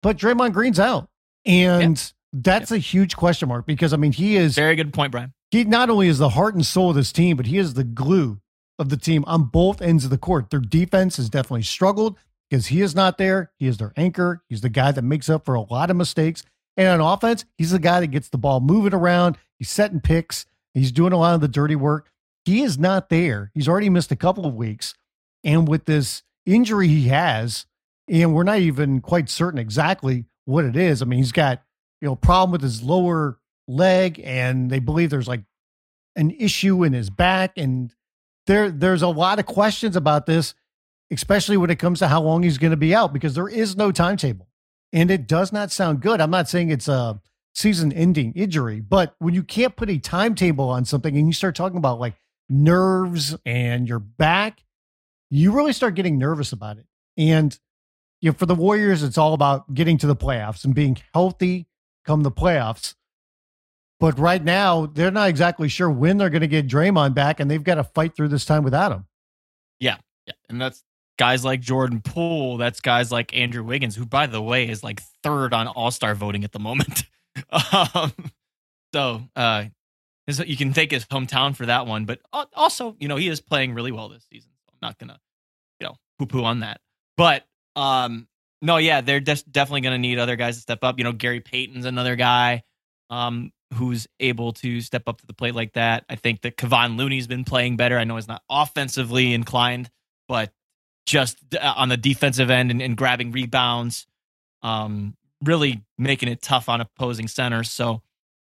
but Draymond Green's out. And yeah. that's yeah. a huge question mark because I mean he is very good point, Brian. He not only is the heart and soul of this team, but he is the glue of the team on both ends of the court. Their defense has definitely struggled because he is not there. He is their anchor. He's the guy that makes up for a lot of mistakes. And on offense, he's the guy that gets the ball moving around. He's setting picks. He's doing a lot of the dirty work. He is not there. He's already missed a couple of weeks. And with this injury he has, and we're not even quite certain exactly what it is. I mean, he's got, you know, problem with his lower leg, and they believe there's like an issue in his back. And there there's a lot of questions about this, especially when it comes to how long he's going to be out, because there is no timetable. And it does not sound good. I'm not saying it's a season ending injury, but when you can't put a timetable on something and you start talking about like nerves and your back, you really start getting nervous about it. And you know, for the Warriors, it's all about getting to the playoffs and being healthy come the playoffs. But right now, they're not exactly sure when they're going to get Draymond back, and they've got to fight through this time without him. Yeah, yeah, and that's guys like Jordan Poole. That's guys like Andrew Wiggins, who, by the way, is like third on All Star voting at the moment. um, so uh, you can take his hometown for that one, but also, you know, he is playing really well this season. So I'm not gonna, you know, poo poo on that. But um, no, yeah, they're definitely gonna need other guys to step up. You know, Gary Payton's another guy um, who's able to step up to the plate like that. I think that Kevon Looney's been playing better. I know he's not offensively inclined, but just uh, on the defensive end and, and grabbing rebounds, um, really making it tough on opposing centers. So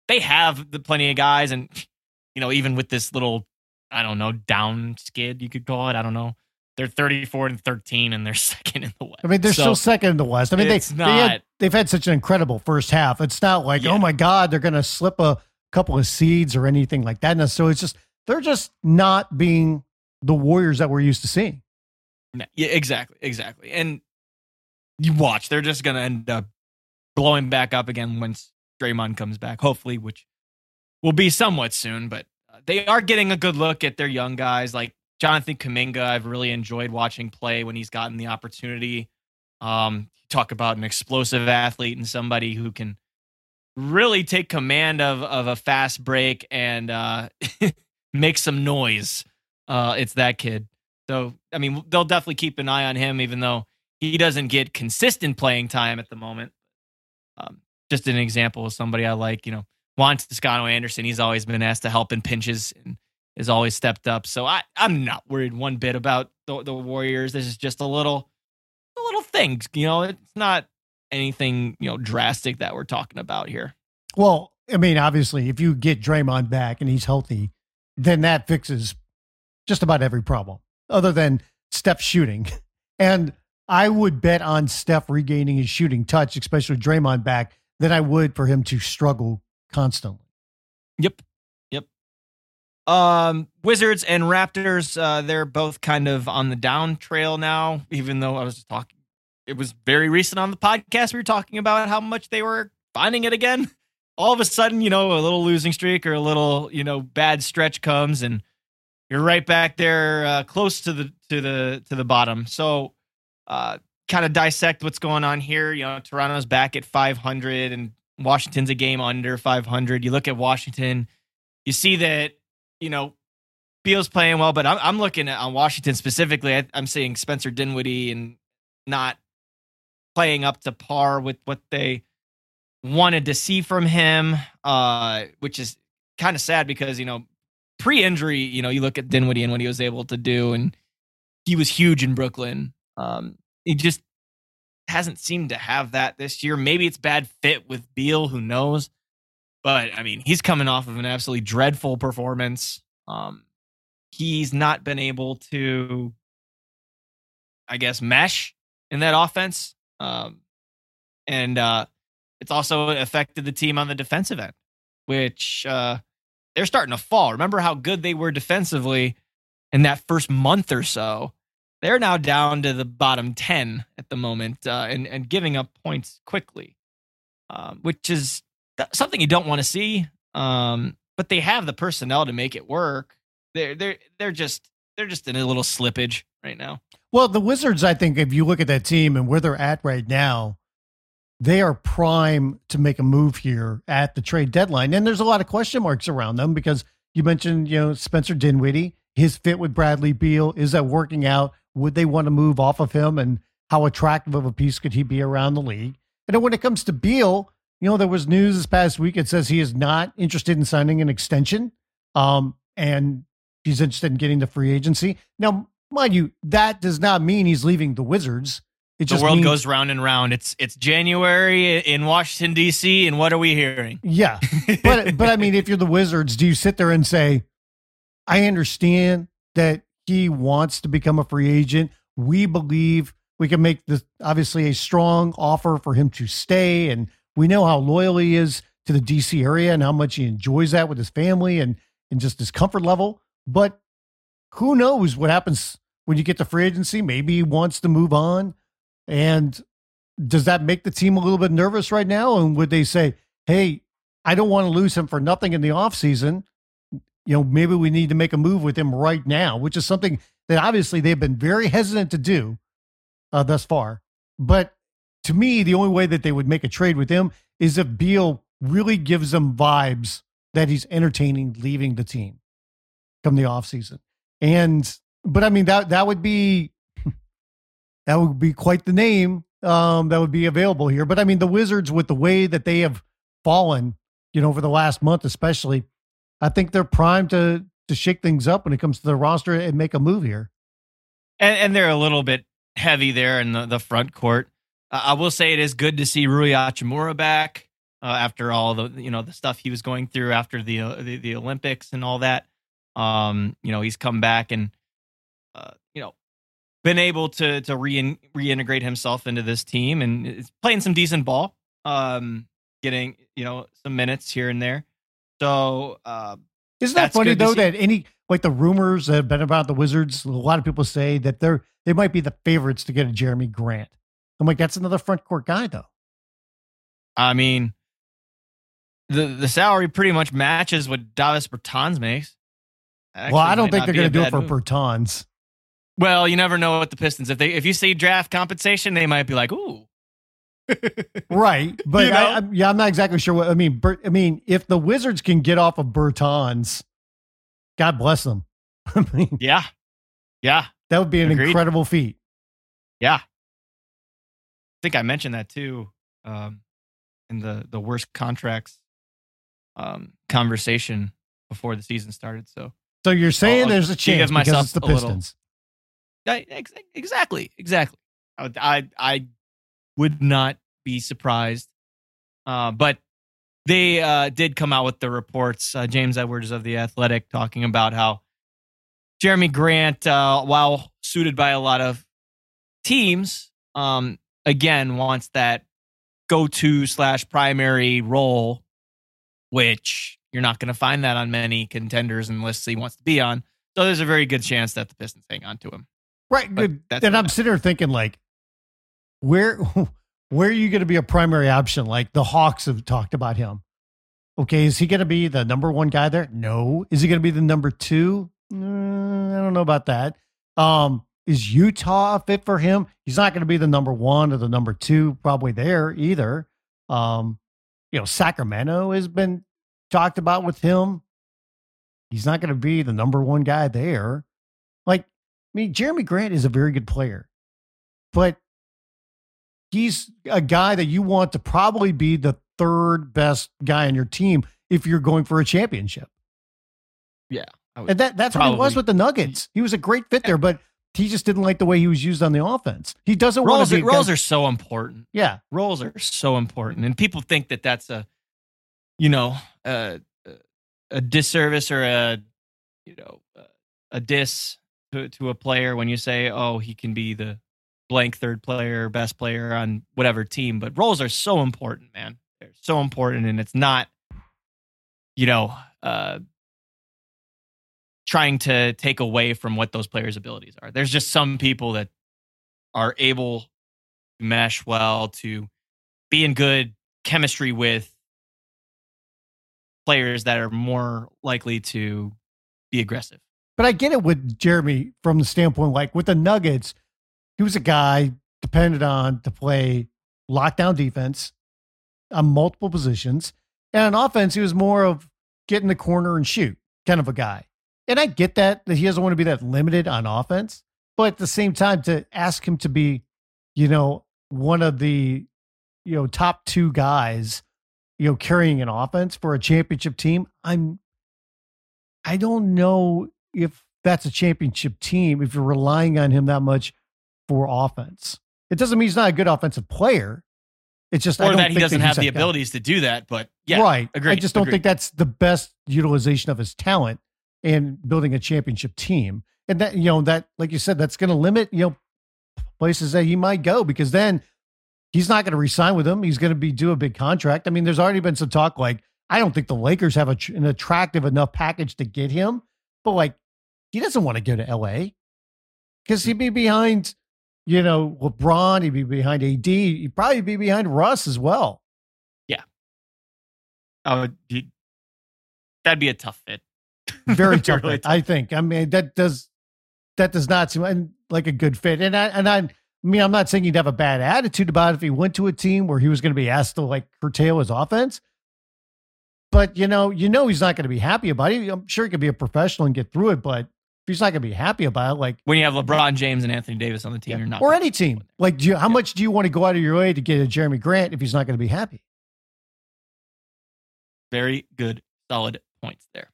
they have the plenty of guys, and you know, even with this little, I don't know, down skid you could call it. I don't know. They're 34 and 13, and they're second in the West. I mean, they're so still second in the West. I mean, they, not, they had, they've had such an incredible first half. It's not like, yeah. oh my God, they're going to slip a couple of seeds or anything like that. So it's just, they're just not being the Warriors that we're used to seeing. Yeah, exactly. Exactly. And you watch, they're just going to end up blowing back up again once Draymond comes back, hopefully, which will be somewhat soon. But uh, they are getting a good look at their young guys like Jonathan Kuminga, I've really enjoyed watching play when he's gotten the opportunity. Um, talk about an explosive athlete and somebody who can really take command of of a fast break and uh, make some noise. Uh, it's that kid. So I mean, they'll definitely keep an eye on him, even though he doesn't get consistent playing time at the moment. Um, just an example of somebody I like, you know, Juan Toscano Anderson. He's always been asked to help in pinches and has always stepped up. So I, I'm not worried one bit about the, the Warriors. This is just a little, a little thing. You know, it's not anything you know drastic that we're talking about here. Well, I mean, obviously, if you get Draymond back and he's healthy, then that fixes just about every problem, other than Steph shooting. And I would bet on Steph regaining his shooting touch, especially Draymond back, than I would for him to struggle constantly. Yep. Yep. Um, Wizards and Raptors, uh, they're both kind of on the down trail now, even though I was talking, it was very recent on the podcast. We were talking about how much they were finding it again. All of a sudden, you know, a little losing streak or a little, you know, bad stretch comes and you're right back there uh, close to the to the to the bottom. So uh, kind of dissect what's going on here. You know, Toronto's back at 500 and Washington's a game under 500. You look at Washington, you see that, you know, Beal's playing well, but I'm, I'm looking at on Washington specifically. I, I'm seeing Spencer Dinwiddie and not playing up to par with what they wanted to see from him, uh, which is kind of sad because, you know, pre injury, you know, you look at Dinwiddie and what he was able to do, and he was huge in Brooklyn. Um, he just hasn't seemed to have that this year. Maybe it's bad fit with Beal, who knows? But I mean, he's coming off of an absolutely dreadful performance. Um, he's not been able to, I guess, mesh in that offense. Um, and uh, it's also affected the team on the defensive end, which uh, they're starting to fall. Remember how good they were defensively in that first month or so? They're now down to the bottom 10 at the moment uh, and, and giving up points quickly, um, which is something you don't want to see. Um, but they have the personnel to make it work. They're, they're, they're just, they're just in a little slippage right now. Well, the Wizards, I think, if you look at that team and where they're at right now, they are prime to make a move here at the trade deadline. And there's a lot of question marks around them because you mentioned, you know, Spencer Dinwiddie his fit with Bradley Beal? Is that working out? Would they want to move off of him? And how attractive of a piece could he be around the league? And then when it comes to Beal, you know, there was news this past week. It says he is not interested in signing an extension. Um, and he's interested in getting the free agency. Now, mind you, that does not mean he's leaving the Wizards. It the world means, goes round and round. It's it's January in Washington D.C. and what are we hearing? Yeah, but but I mean, if you're the Wizards, do you sit there and say, "I understand that he wants to become a free agent. We believe we can make this obviously a strong offer for him to stay, and we know how loyal he is to the D.C. area and how much he enjoys that with his family and and just his comfort level. But who knows what happens when you get to free agency? Maybe he wants to move on. And does that make the team a little bit nervous right now? And would they say, hey, I don't want to lose him for nothing in the offseason. You know, maybe we need to make a move with him right now, which is something that obviously they've been very hesitant to do uh, thus far. But to me, the only way that they would make a trade with him is if Beal really gives them vibes that he's entertaining leaving the team come the offseason. And but I mean that that would be that would be quite the name um, that would be available here. But I mean the Wizards with the way that they have fallen, you know, over the last month especially, I think they're primed to to shake things up when it comes to the roster and make a move here. And, and they're a little bit heavy there in the, the front court. Uh, I will say it is good to see Rui Hachimura back uh, after all the you know the stuff he was going through after the uh, the, the, Olympics and all that. Um, you know, he's come back and uh, you know been able to to re- reintegrate himself into this team and is playing some decent ball. Um, getting you know some minutes here and there. So uh, isn't that funny though that any like the rumors that have been about the Wizards, a lot of people say that they're they might be the favorites to get a Jerami Grant. I'm like, that's another front court guy though. I mean, the the salary pretty much matches what Davis Bertans makes. Actually, well, I don't think they're going to do it for move. Bertans. Well, you never know what the Pistons. If they if you see draft compensation, they might be like, ooh. right, but you know? I, I, yeah, I'm not exactly sure what I mean. Bert, I mean, if the Wizards can get off of Bertans, God bless them. I mean, yeah, yeah, that would be an Agreed. incredible feat. Yeah, think I mentioned that too um, in the the worst contracts um, conversation before the season started. So, so you're saying I'll, there's a chance because it's the Pistons. Little, I, exactly, exactly. I, I, I would not be surprised. Uh, but they uh, did come out with the reports. Uh, James Edwards of the Athletic talking about how Jerami Grant, uh, while suited by a lot of teams, um, again wants that go-to slash primary role which you're not going to find that on many contenders and lists he wants to be on. So there's a very good chance that the Pistons hang on to him. Right. Good. And I'm sitting there thinking, like, where where are you going to be a primary option? Like the Hawks have talked about him. Okay, is he going to be the number one guy there? No. Is he going to be the number two? Mm, I don't know about that. Um, is Utah a fit for him? He's not going to be the number one or the number two, probably there either. Um, you know, Sacramento has been talked about with him. He's not going to be the number one guy there. Like, I mean, Jerami Grant is a very good player, but he's a guy that you want to probably be the third best guy on your team if you're going for a championship. Yeah. And that, that's probably. what he was with the Nuggets. He was a great fit there, but he just didn't like the way he was used on the offense. He doesn't roles, want to. roles are so important. Yeah, roles are so important, and people think that that's a, you know, a, a disservice or a, you know, a diss to, to a player when you say, oh, he can be the blank third player, best player on whatever team. But roles are so important, man. They're so important, and it's not, you know, uh, trying to take away from what those players' abilities are. There's just some people that are able to mesh well, to be in good chemistry with players that are more likely to be aggressive. But I get it with Jerami from the standpoint, like with the Nuggets, he was a guy depended on to play lockdown defense on multiple positions. And on offense, he was more of get in the corner and shoot kind of a guy. And I get that that he doesn't want to be that limited on offense, but at the same time, to ask him to be, you know, one of the, you know, top two guys, you know, carrying an offense for a championship team, I'm, I don't know if that's a championship team if you're relying on him that much for offense. It doesn't mean he's not a good offensive player. It's just or that he doesn't that have the abilities to do that. But yeah, right. Agreed, I just don't agreed. think that's the best utilization of his talent in building a championship team. And that you know that, like you said, that's going to limit you know places that he might go because then he's not going to resign with him. He's going to be do a big contract. I mean, there's already been some talk like I don't think the Lakers have a, an attractive enough package to get him, but like he doesn't want to go to LA because he'd be behind you know, LeBron, he'd be behind AD, he'd probably be behind Russ as well. Yeah. Oh, that'd be a tough fit. Very tough really tough. I think. I mean, that does that does not seem like a good fit. And I and I, I mean, I'm not saying he'd have a bad attitude about it if he went to a team where he was going to be asked to like curtail his offense. But you know, you know he's not going to be happy about it. I'm sure he could be a professional and get through it, but he's not going to be happy about it, like when you have LeBron James and Anthony Davis on the team, yeah. you're not, or any team. Like, do you, how yeah. much do you want to go out of your way to get a Jerami Grant if he's not going to be happy? Very good, solid points there.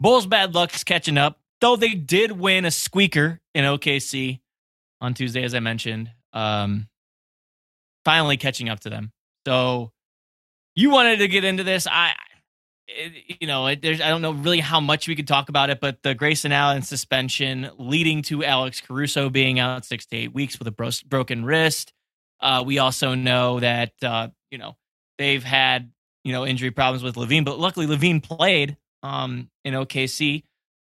Bulls bad luck is catching up, though they did win a squeaker in OKC on Tuesday, as I mentioned. Um, finally catching up to them. So you wanted to get into this. I it, you know, it, there's I don't know really how much we could talk about it, but the Grayson Allen suspension leading to Alex Caruso being out six to eight weeks with a bro- broken wrist. Uh, we also know that uh, you know they've had you know injury problems with LaVine, but luckily LaVine played um, in OKC,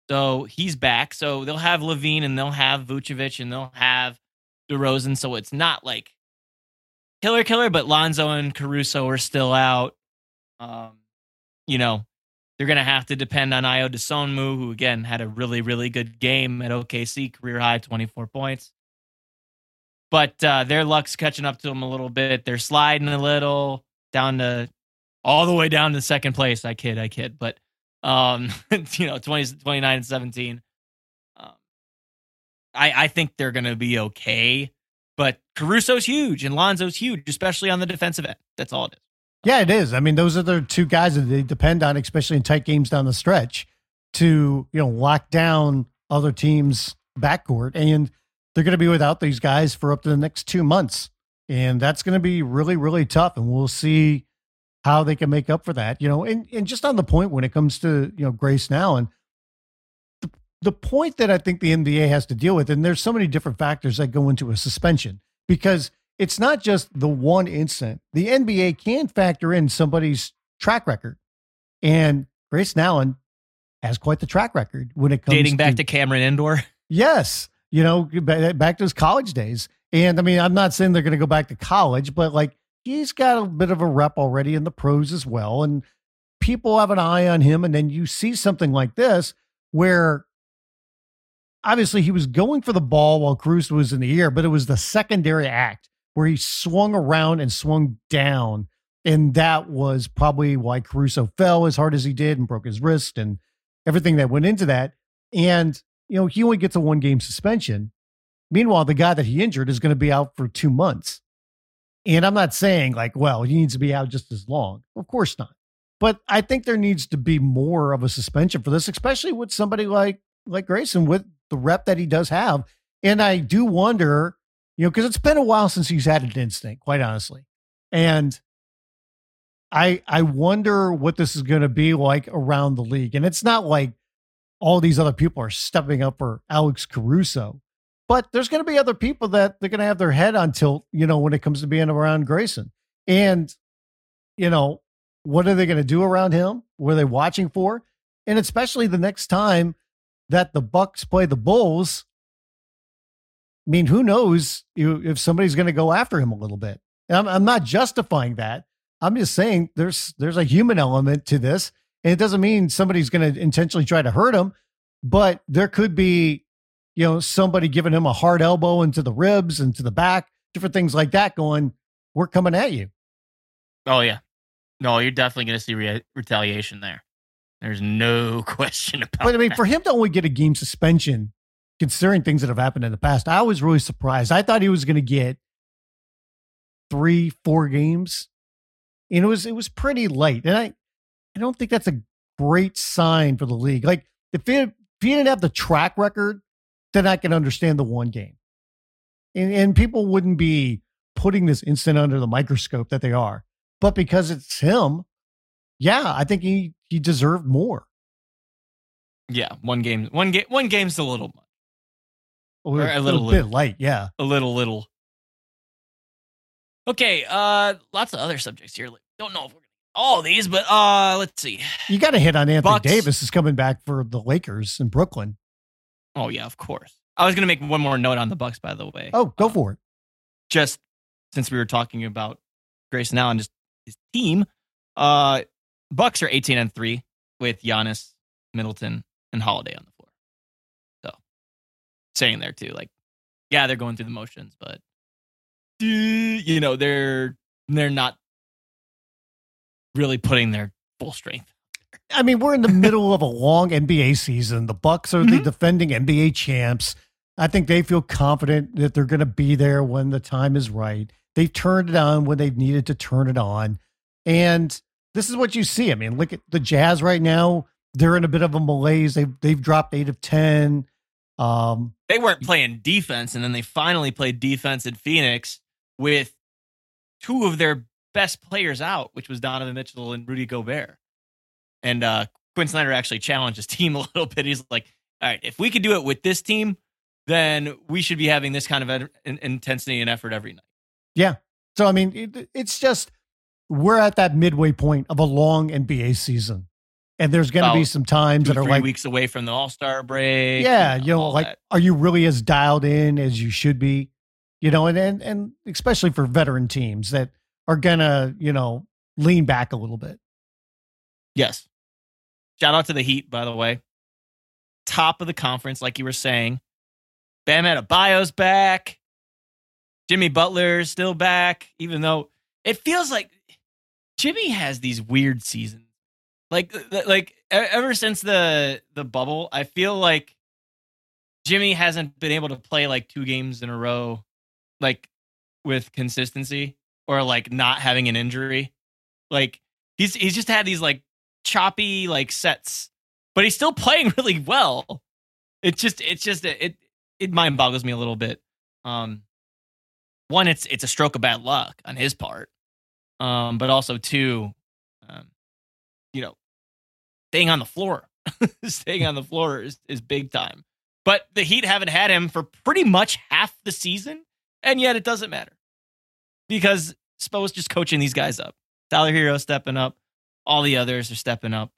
so he's back. So they'll have LaVine and they'll have Vucevic and they'll have DeRozan. So it's not like killer killer, but Lonzo and Caruso are still out. Um, you know, they're going to have to depend on Ayo Dosunmu, who again had a really, really good game at OKC, career high 24 points. But uh, their luck's catching up to them a little bit. They're sliding a little down to all the way down to second place. I kid, I kid. But, um, you know, 20, 29 and 17. Um, I, I think they're going to be okay. But Caruso's huge and Lonzo's huge, especially on the defensive end. That's all it is. Yeah, it is. I mean, those are the two guys that they depend on, especially in tight games down the stretch, to you know lock down other teams' backcourt, and they're going to be without these guys for up to the next two months, and that's going to be really, really tough. And we'll see how they can make up for that. You know, and and just on the point when it comes to you know Grayson Allen, the the point that I think the NBA has to deal with, and there's so many different factors that go into a suspension because it's not just the one incident. The NBA can factor in somebody's track record. And Grayson Allen has quite the track record when it comes dating back to, to Cameron Indoor. Yes, you know, back to his college days. And I mean, I'm not saying they're going to go back to college, but like he's got a bit of a rep already in the pros as well. And people have an eye on him. And then you see something like this where obviously he was going for the ball while Cruz was in the air, but it was the secondary act where he swung around and swung down. And that was probably why Caruso fell as hard as he did and broke his wrist and everything that went into that. And, you know, he only gets a one game suspension. Meanwhile, the guy that he injured is going to be out for two months. And I'm not saying like, well, he needs to be out just as long. Of course not. But I think there needs to be more of a suspension for this, especially with somebody like like Grayson with the rep that he does have. And I do wonder you know, because it's been a while since he's had an instinct, quite honestly. And I I wonder what this is going to be like around the league. And it's not like all these other people are stepping up for Alex Caruso, but there's going to be other people that they're going to have their head on tilt, you know, when it comes to being around Grayson. And, you know, what are they going to do around him? What are they watching for? And especially the next time that the Bucks play the Bulls, I mean, who knows if somebody's going to go after him a little bit? I'm, I'm not justifying that. I'm just saying there's there's a human element to this, and it doesn't mean somebody's going to intentionally try to hurt him, but there could be, you know, somebody giving him a hard elbow into the ribs and to the back, different things like that. Going, we're coming at you. Oh yeah, no, you're definitely going to see re- retaliation there. There's no question about But I mean, that. for him to only get a game suspension, considering things that have happened in the past, I was really surprised. I thought he was going to get three, four games, and it was it was pretty light. And I, I don't think that's a great sign for the league. Like if he, if he didn't have the track record, then I can understand the one game, and and people wouldn't be putting this instant under the microscope that they are. But because it's him, yeah, I think he he deserved more. yeah, one game, one game, one game's a little much, Or a little bit little. light, yeah. a little, little. Okay, uh, lots of other subjects here. Don't know if we're gonna all these, but uh, let's see. You got to hit on Anthony Bucks. Davis is coming back for the Lakers in Brooklyn. Oh yeah, of course. I was gonna make one more note on the Bucks, by the way. Oh, go Um, for it. just since we were talking about Grayson Allen, just his team. Uh, Bucks are eighteen and three with Giannis, Middleton, and Holiday on the floor. So, saying there too, like, yeah, they're going through the motions, but uh, you know they're they're not really putting their full strength. I mean, we're in the middle of a long NBA season. The Bucks are the Mhm. defending NBA champs. I think they feel confident that they're going to be there when the time is right. They've turned it on when they've needed to turn it on. And this is what you see. I mean, look at the Jazz right now. They're in a bit of a malaise. They've they've dropped eight of ten. Um, They weren't playing defense, and then they finally played defense in Phoenix with two of their best players out, which was Donovan Mitchell and Rudy Gobert. And uh, Quin Snyder actually challenged his team a little bit. He's like, "All right, if we could do it with this team, then we should be having this kind of ed- in- intensity and effort every night." Yeah. So I mean, it, it's just we're at that midway point of a long NBA season, and there's going to be some times Two, that are three like, weeks away from the All Star break. yeah, you know, like, that. are you really as dialed in as you should be? You know, and and and especially for veteran teams that are gonna, you know, lean back a little bit. Yes. Shout out to the Heat, by the way. Top of the conference, like you were saying. Bam Adebayo's back. Jimmy Butler's still back, even though it feels like Jimmy has these weird seasons. Like, like ever since the the bubble, I feel like Jimmy hasn't been able to play like two games in a row, like with consistency or like not having an injury. Like he's he's just had these like choppy like sets, but he's still playing really well. It's just it's just it it mind boggles me a little bit. Um, one, it's it's a stroke of bad luck on his part, um, but also two, um, you know, staying on the floor, staying on the floor is is big time. But the Heat haven't had him for pretty much half the season, and yet it doesn't matter because Spo's just coaching these guys up. Tyler Herro stepping up. All the others are stepping up.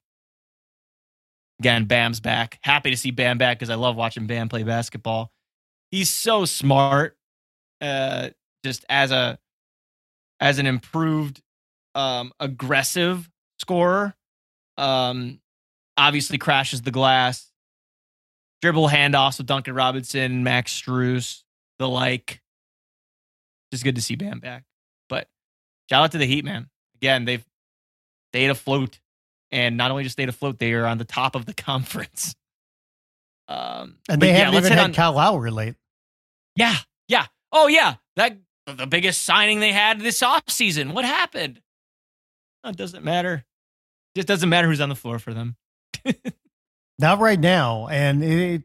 Again, Bam's back. Happy to see Bam back because I love watching Bam play basketball. He's so smart. Uh, just as a as an improved, um, aggressive scorer. Um, obviously crashes the glass. Dribble handoffs with Duncan Robinson, Max Strus, the like. Just good to see Bam back. But shout out to the Heat, man. Again, they've stayed afloat. And not only just stayed afloat, they are on the top of the conference. Um, And they haven't even had on- Kyle Lowry late. Yeah, yeah. Oh, yeah. That the biggest signing they had this offseason. What happened? Oh, It doesn't matter. Just doesn't matter who's on the floor for them. Not right now. And it's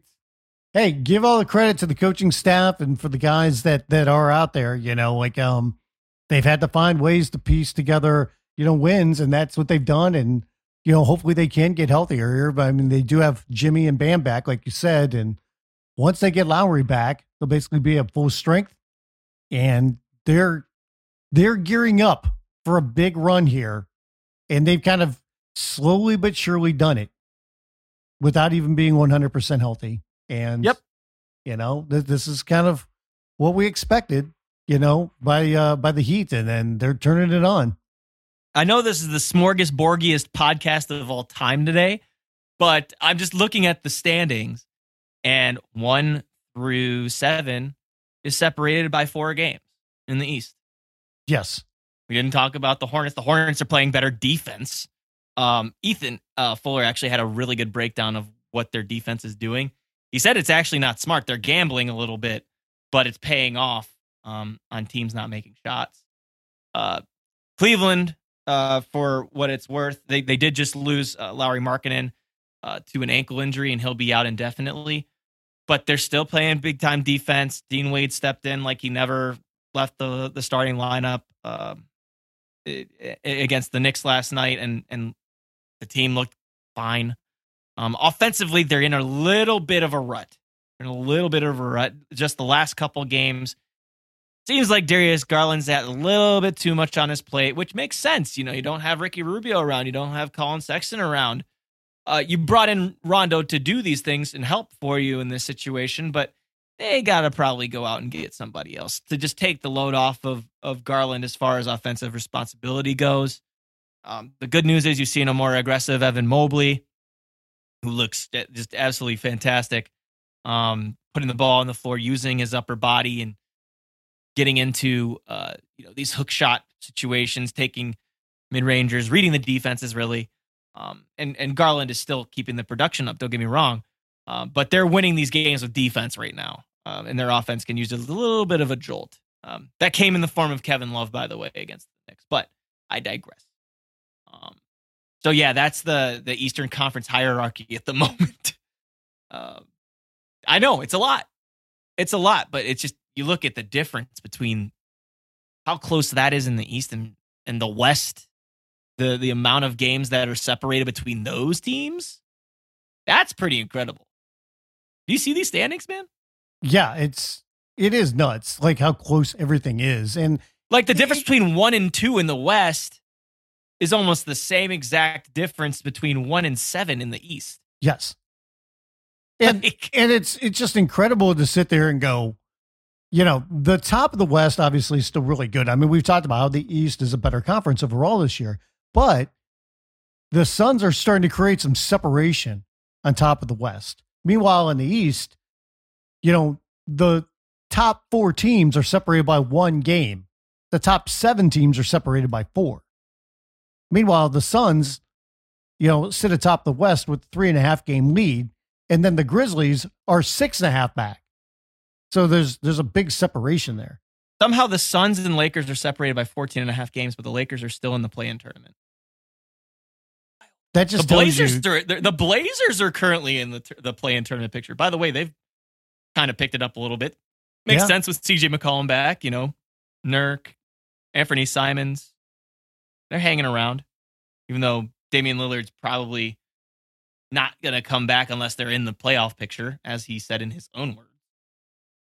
hey, give all the credit to the coaching staff and for the guys that that are out there. You know, like um, they've had to find ways to piece together, you know, wins, and that's what they've done. And you know, hopefully they can get healthier here. But I mean, they do have Jimmy and Bam back, like you said, and once they get Lowry back, they'll basically be at full strength, and they're they're gearing up for a big run here, and they've kind of slowly but surely done it without even being 100% healthy. And, Yep. you know, th- this is kind of what we expected, you know, by, uh, by the Heat. And then they're turning it on. I know this is the smorgasborgiest podcast of all time today, but I'm just looking at the standings, and one through seven is separated by four games in the East. Yes. We didn't talk about the Hornets. The Hornets are playing better defense Um, Ethan uh, Fuller actually had a really good breakdown of what their defense is doing. He said it's actually not smart. They're gambling a little bit, but it's paying off um, on teams not making shots. Uh, Cleveland, uh, for what it's worth, they they did just lose uh, Lauri Markkanen uh, to an ankle injury, and he'll be out indefinitely. But they're still playing big time defense. Dean Wade stepped in like he never left the the starting lineup um, against the Knicks last night, and and the team looked fine. Um, offensively, they're in a little bit of a rut. in a little bit of a rut. Just the last couple games, seems like Darius Garland's at a little bit too much on his plate, which makes sense. You know, you don't have Ricky Rubio around, you don't have Collin Sexton around. Uh, you brought in Rondo to do these things and help for you in this situation, but they got to probably go out and get somebody else to just take the load off of of Garland as far as offensive responsibility goes. Um, the good news is you've seen a more aggressive Evan Mobley, who looks just absolutely fantastic, um, putting the ball on the floor, using his upper body, and getting into uh, you know these hook shot situations, taking mid rangers, reading the defenses really. Um, and and Garland is still keeping the production up. Don't get me wrong, uh, but they're winning these games with defense right now, um, and their offense can use a little bit of a jolt. Um, that came in the form of Kevin Love, by the way, against the Knicks. But I digress. Um, so yeah, that's the the Eastern Conference hierarchy at the moment. uh, I know it's a lot, it's a lot, but it's just you look at the difference between how close that is in the East and, and the West, the the amount of games that are separated between those teams, that's pretty incredible. Do you see these standings, man? Yeah, it's it is nuts, like how close everything is, and like the difference between one and two in the West is almost the same exact difference between one and seven in the East. Yes, and like, and it's it's just incredible to sit there and go, you know, the top of the West obviously is still really good. I mean, we've talked about how the East is a better conference overall this year, but the Suns are starting to create some separation on top of the West. Meanwhile, in the East, you know, the top four teams are separated by one game. The top seven teams are separated by four. Meanwhile, the Suns, you know, sit atop the West with three and a half game lead, and then the Grizzlies are six and a half back. So there's there's a big separation there. Somehow the Suns and Lakers are separated by 14 and a half games, but the Lakers are still in the play-in tournament. That just the Blazers. You- the Blazers are currently in the the play-in tournament picture. By the way, they've kind of picked it up a little bit. Makes yeah. sense with CJ McCollum back. You know, Nurk, Anfernee Simons, they're hanging around, even though Damian Lillard's probably not going to come back unless they're in the playoff picture, as he said in his own words.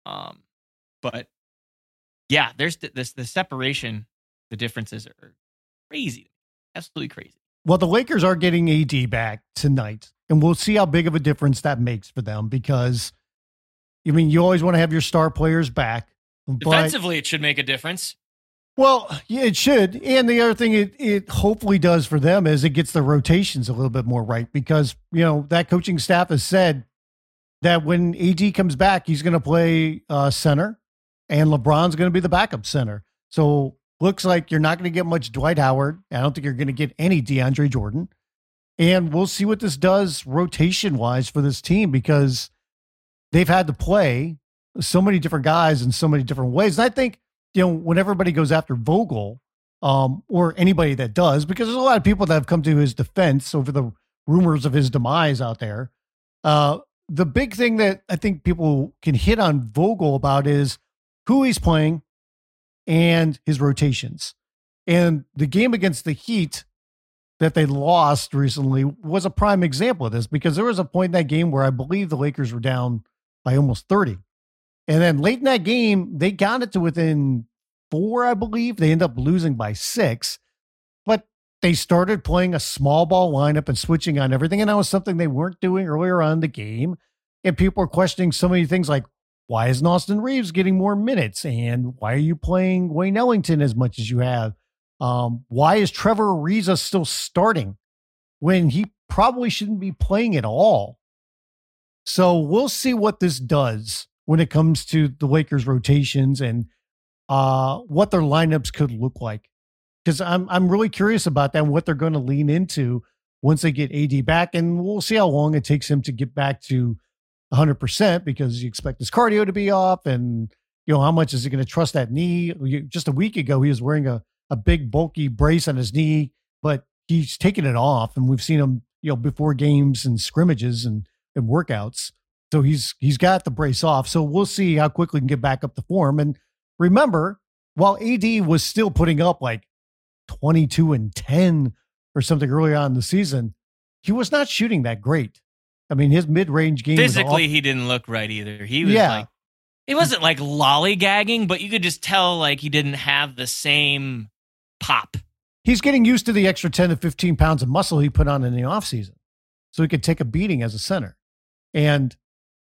Um, but yeah, there's this the separation, the differences are crazy, absolutely crazy. Well, the Lakers are getting AD back tonight, and we'll see how big of a difference that makes for them because, I mean, you always want to have your star players back. Defensively, it should make a difference. Well, yeah, it should. And the other thing it, it hopefully does for them is it gets the rotations a little bit more right because, you know, that coaching staff has said that when AD comes back, he's going to play uh, center and LeBron's going to be the backup center. So looks like you're not going to get much Dwight Howard. I don't think you're going to get any DeAndre Jordan. And we'll see what this does rotation wise for this team because they've had to play so many different guys in so many different ways. And I think, you know, when everybody goes after Vogel, um, or anybody that does, because there's a lot of people that have come to his defense over the rumors of his demise out there. Uh, the big thing that I think people can hit on Vogel about is who he's playing and his rotations. And the game against the Heat that they lost recently was a prime example of this because there was a point in that game where I believe the Lakers were down by almost 30. And then late in that game, they got it to within four, I believe. They end up losing by six they started playing a small ball lineup and switching on everything. And that was something they weren't doing earlier on the game. And people are questioning so many things like, why isn't Austin Reaves getting more minutes? And why are you playing Wayne Ellington as much as you have? Um, why is Trevor Ariza still starting when he probably shouldn't be playing at all? So we'll see what this does when it comes to the Lakers rotations and uh, what their lineups could look like because I'm I'm really curious about that and what they're going to lean into once they get AD back, and we'll see how long it takes him to get back to 100 percent because you expect his cardio to be off, and you know how much is he going to trust that knee? Just a week ago, he was wearing a a big bulky brace on his knee, but he's taken it off, and we've seen him you know before games and scrimmages and and workouts. So he's he's got the brace off. So we'll see how quickly he can get back up to form. And remember, while AD was still putting up like 22 and 10 or something early on in the season, he was not shooting that great. I mean, his mid-range game physically he didn't look right either. He was Yeah. like it wasn't like lollygagging, but you could just tell like he didn't have the same pop. he's getting used to the extra 10 to 15 pounds of muscle he put on in the offseason. So he could take a beating as a center. And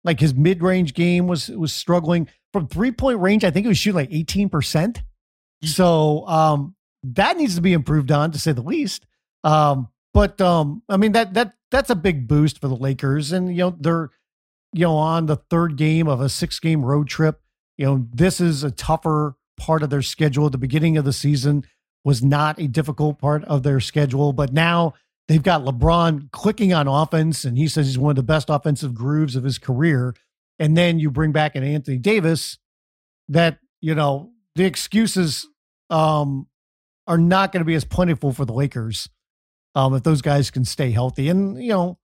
like his mid-range game was was struggling from three-point range. I think he was shooting like 18%. So um that needs to be improved on to say the least. Um but um I mean that that that's a big boost for the Lakers and you know they're you know on the third game of a six-game road trip. You know, this is a tougher part of their schedule the beginning of the season was not a difficult part of their schedule. But now they've got LeBron clicking on offense, and he says he's one of the best offensive grooves of his career. And then you bring back an Anthony Davis that, you know, the excuses um, are not going to be as plentiful for the Lakers um, if those guys can stay healthy. And, you know,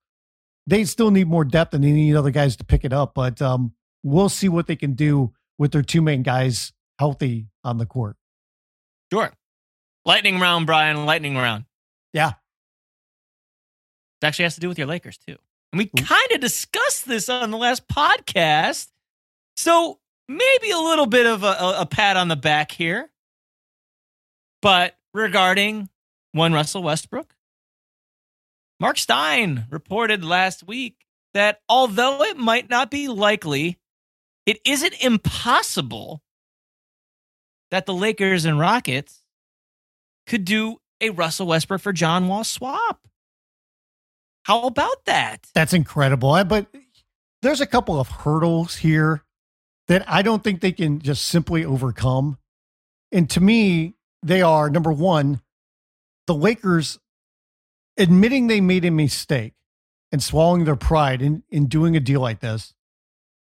they still need more depth and they need other guys to pick it up. But um, we'll see what they can do with their two main guys healthy on the court. Sure. Lightning round, Brian. Lightning round. Yeah. It actually has to do with your Lakers too. And we kind of discussed this on the last podcast. So maybe a little bit of a, a, a pat on the back here. But regarding one Russell Westbrook, Marc Stein reported last week that although it might not be likely, it isn't impossible that the Lakers and Rockets could do a Russell Westbrook for John Wall swap. How about that? That's incredible. But there's a couple of hurdles here that I don't think they can just simply overcome. And to me, they are number one, the Lakers admitting they made a mistake and swallowing their pride in, in doing a deal like this.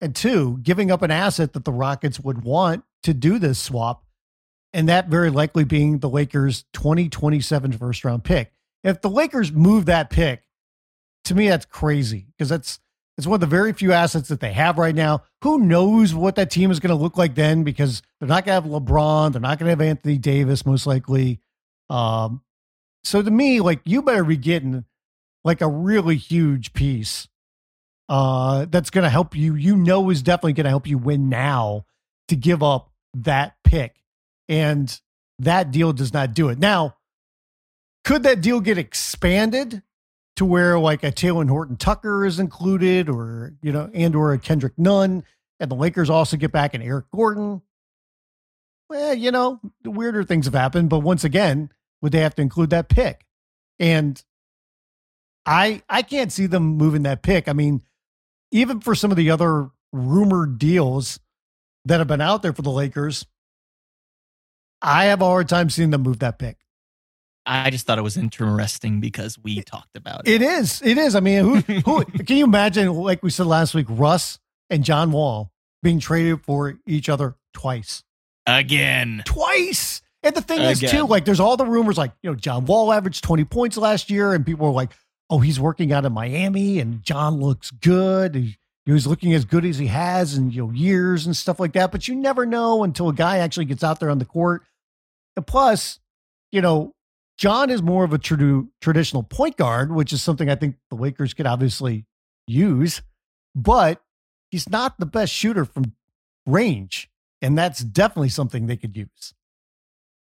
And two, giving up an asset that the Rockets would want to do this swap. And that very likely being the Lakers' 2027 first round pick. If the Lakers move that pick, to me that's crazy because that's it's one of the very few assets that they have right now. Who knows what that team is going to look like then? Because they're not going to have LeBron, they're not going to have Anthony Davis most likely. Um, so to me, like you better be getting like a really huge piece uh, that's going to help you. You know, is definitely going to help you win now to give up that pick, and that deal does not do it. Now, could that deal get expanded to where like a Talen Horton Tucker is included, or you know, and or a Kendrick Nunn, and the Lakers also get back an Eric Gordon? Well, you know, the weirder things have happened, but once again, would they have to include that pick? And I I can't see them moving that pick. I mean, even for some of the other rumored deals that have been out there for the Lakers, I have a hard time seeing them move that pick. I just thought it was interesting because we talked about it. It is. It is. I mean, who who can you imagine? Like we said last week, Russ and John Wall being traded for each other twice, Again. twice. And the thing is, too, like there's all the rumors, like you know, John Wall averaged 20 points last year, and people were like, "Oh, he's working out in Miami, and John looks good. He, he was looking as good as he has in you know years and stuff like that." But you never know until a guy actually gets out there on the court. And plus, you know, John is more of a traditional point guard, which is something I think the Lakers could obviously use, but he's not the best shooter from range. And that's definitely something they could use.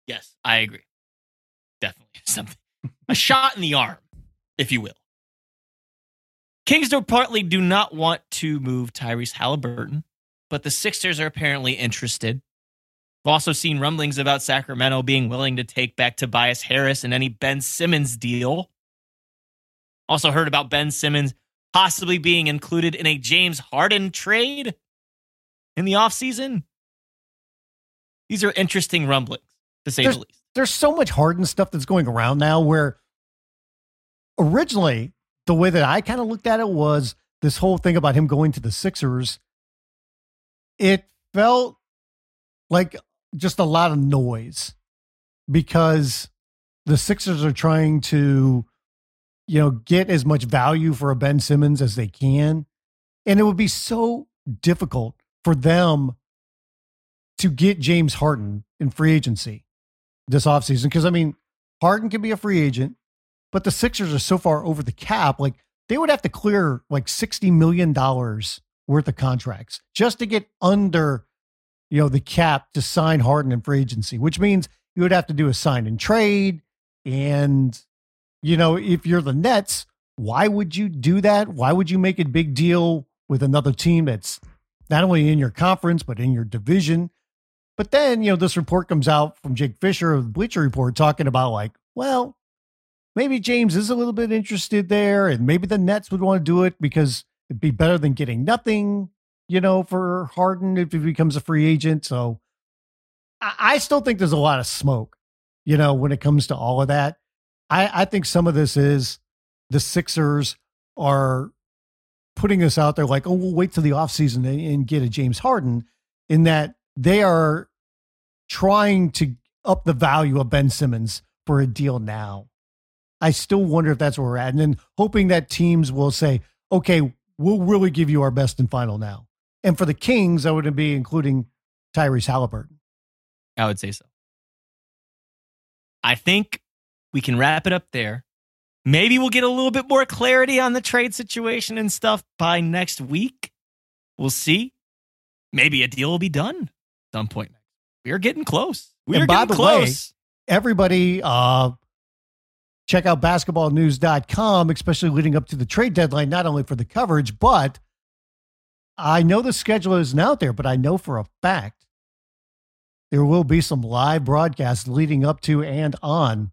Yes, I agree. Definitely something. A shot in the arm, if you will. Kings partly do not want to move Tyrese Haliburton, but the Sixers are apparently interested. We've also seen rumblings about Sacramento being willing to take back Tobias Harris and any Ben Simmons deal. Also heard about Ben Simmons possibly being included in a James Harden trade in the offseason. These are interesting rumblings, to say There's- the least. there's so much Harden stuff that's going around now where originally the way that I kind of looked at it was this whole thing about him going to the Sixers. It felt like just a lot of noise because the Sixers are trying to, you know, get as much value for a Ben Simmons as they can. And it would be so difficult for them to get James Harden in free agency this offseason. Because, I mean, Harden can be a free agent, but the Sixers are so far over the cap. Like, they would have to clear like $60 million worth of contracts just to get under, you know, the cap to sign Harden in free agency, which means you would have to do a sign and trade. And, you know, if you're the Nets, why would you do that? Why would you make a big deal with another team that's not only in your conference, but in your division? But then, you know, this report comes out from Jake Fisher of the Bleacher Report talking about, like, well, maybe James is a little bit interested there, and maybe the Nets would want to do it because it'd be better than getting nothing, you know, for Harden if he becomes a free agent. So I, I still think there's a lot of smoke, you know, when it comes to all of that. I, I think some of this is the Sixers are putting this out there like, oh, we'll wait till the offseason and, and get a James Harden, in that they are trying to up the value of Ben Simmons for a deal now. I still wonder if that's where we're at. And then hoping that teams will say, okay, we'll really give you our best and final now. And for the Kings, I would be including Tyrese Haliburton. I would say so. I think we can wrap it up there. Maybe we'll get a little bit more clarity on the trade situation and stuff by next week. We'll see. Maybe a deal will be done at some point. We are getting close. We're getting the close. Way, everybody, uh, check out basketballnews.com, especially leading up to the trade deadline, not only for the coverage, but I know the schedule isn't out there, but I know for a fact there will be some live broadcasts leading up to and on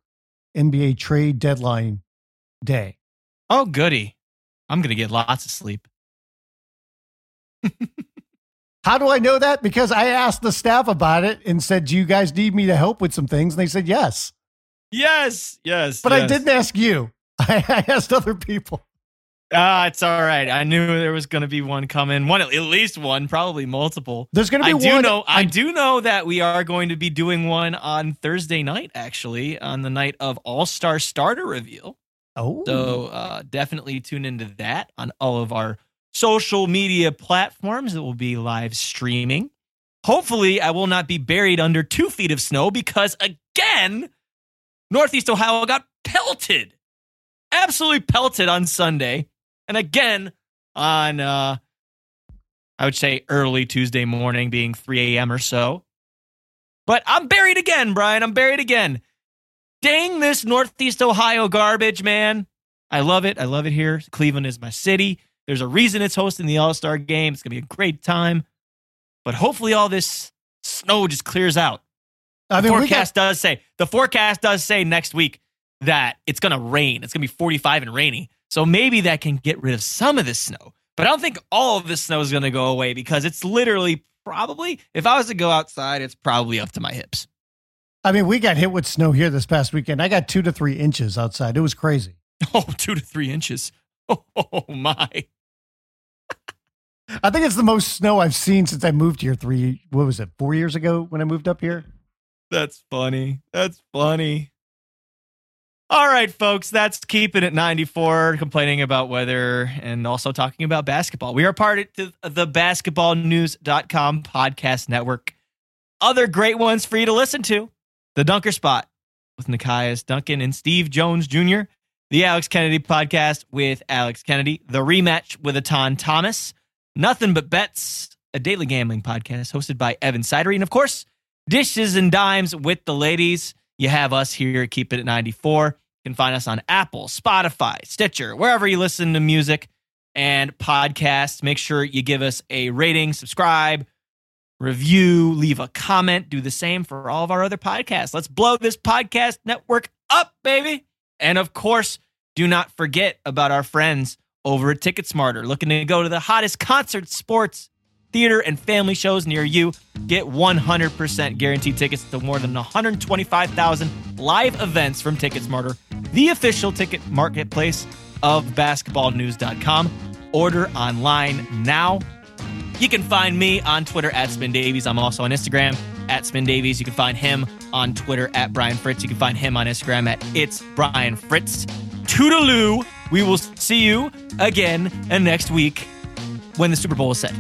NBA trade deadline day. Oh, goody. I'm going to get lots of sleep. How do I know that? Because I asked the staff about it and said, Do you guys need me to help with some things? And they said, Yes. Yes, yes. But yes. I didn't ask you. I asked other people. Ah, it's all right. I knew there was going to be one coming. One, at least one, probably multiple. There's going to be I one. Do know, I, I do know that we are going to be doing one on Thursday night, actually, on the night of All Star Starter Reveal. Oh, so uh, definitely tune into that on all of our social media platforms. It will be live streaming. Hopefully, I will not be buried under two feet of snow because, again, Northeast Ohio got pelted, absolutely pelted on Sunday. And again, on, uh, I would say early Tuesday morning, being 3 a.m. or so. But I'm buried again, Brian. I'm buried again. Dang this Northeast Ohio garbage, man. I love it. I love it here. Cleveland is my city. There's a reason it's hosting the All Star game. It's going to be a great time. But hopefully, all this snow just clears out. I mean, the forecast got- does say the forecast does say next week that it's going to rain. It's going to be 45 and rainy. So maybe that can get rid of some of the snow. But I don't think all of the snow is going to go away because it's literally probably, if I was to go outside, it's probably up to my hips. I mean, we got hit with snow here this past weekend. I got two to three inches outside. It was crazy. Oh, two to three inches. Oh, my. I think it's the most snow I've seen since I moved here three, what was it, four years ago when I moved up here? That's funny. That's funny. All right, folks, that's keeping it 94, complaining about weather and also talking about basketball. We are part of the basketballnews.com podcast network. Other great ones for you to listen to The Dunker Spot with Nekias Duncan and Steve Jones Jr., The Alex Kennedy podcast with Alex Kennedy, The Rematch with Etan Thomas, Nothing But Bets, a daily gambling podcast hosted by Evan Sidery, and of course, Dishes and Dimes with the ladies. You have us here at Keep It at 94. Can find us on Apple, Spotify, Stitcher, wherever you listen to music and podcasts. Make sure you give us a rating, subscribe, review, leave a comment. Do the same for all of our other podcasts. Let's blow this podcast network up, baby. And of course, do not forget about our friends over at Ticket Smarter, looking to go to the hottest concert, sports, theater and family shows near you. Get 100% guaranteed tickets to more than 125,000 live events from TicketSmarter, the official ticket marketplace of basketballnews.com. Order online now. You can find me on Twitter at Spin Davies. I'm also on Instagram at Spin Davies. You can find him on Twitter at Brian Fritz. You can find him on Instagram at It's Brian Fritz. Toodaloo. We will see you again and next week when the Super Bowl is set.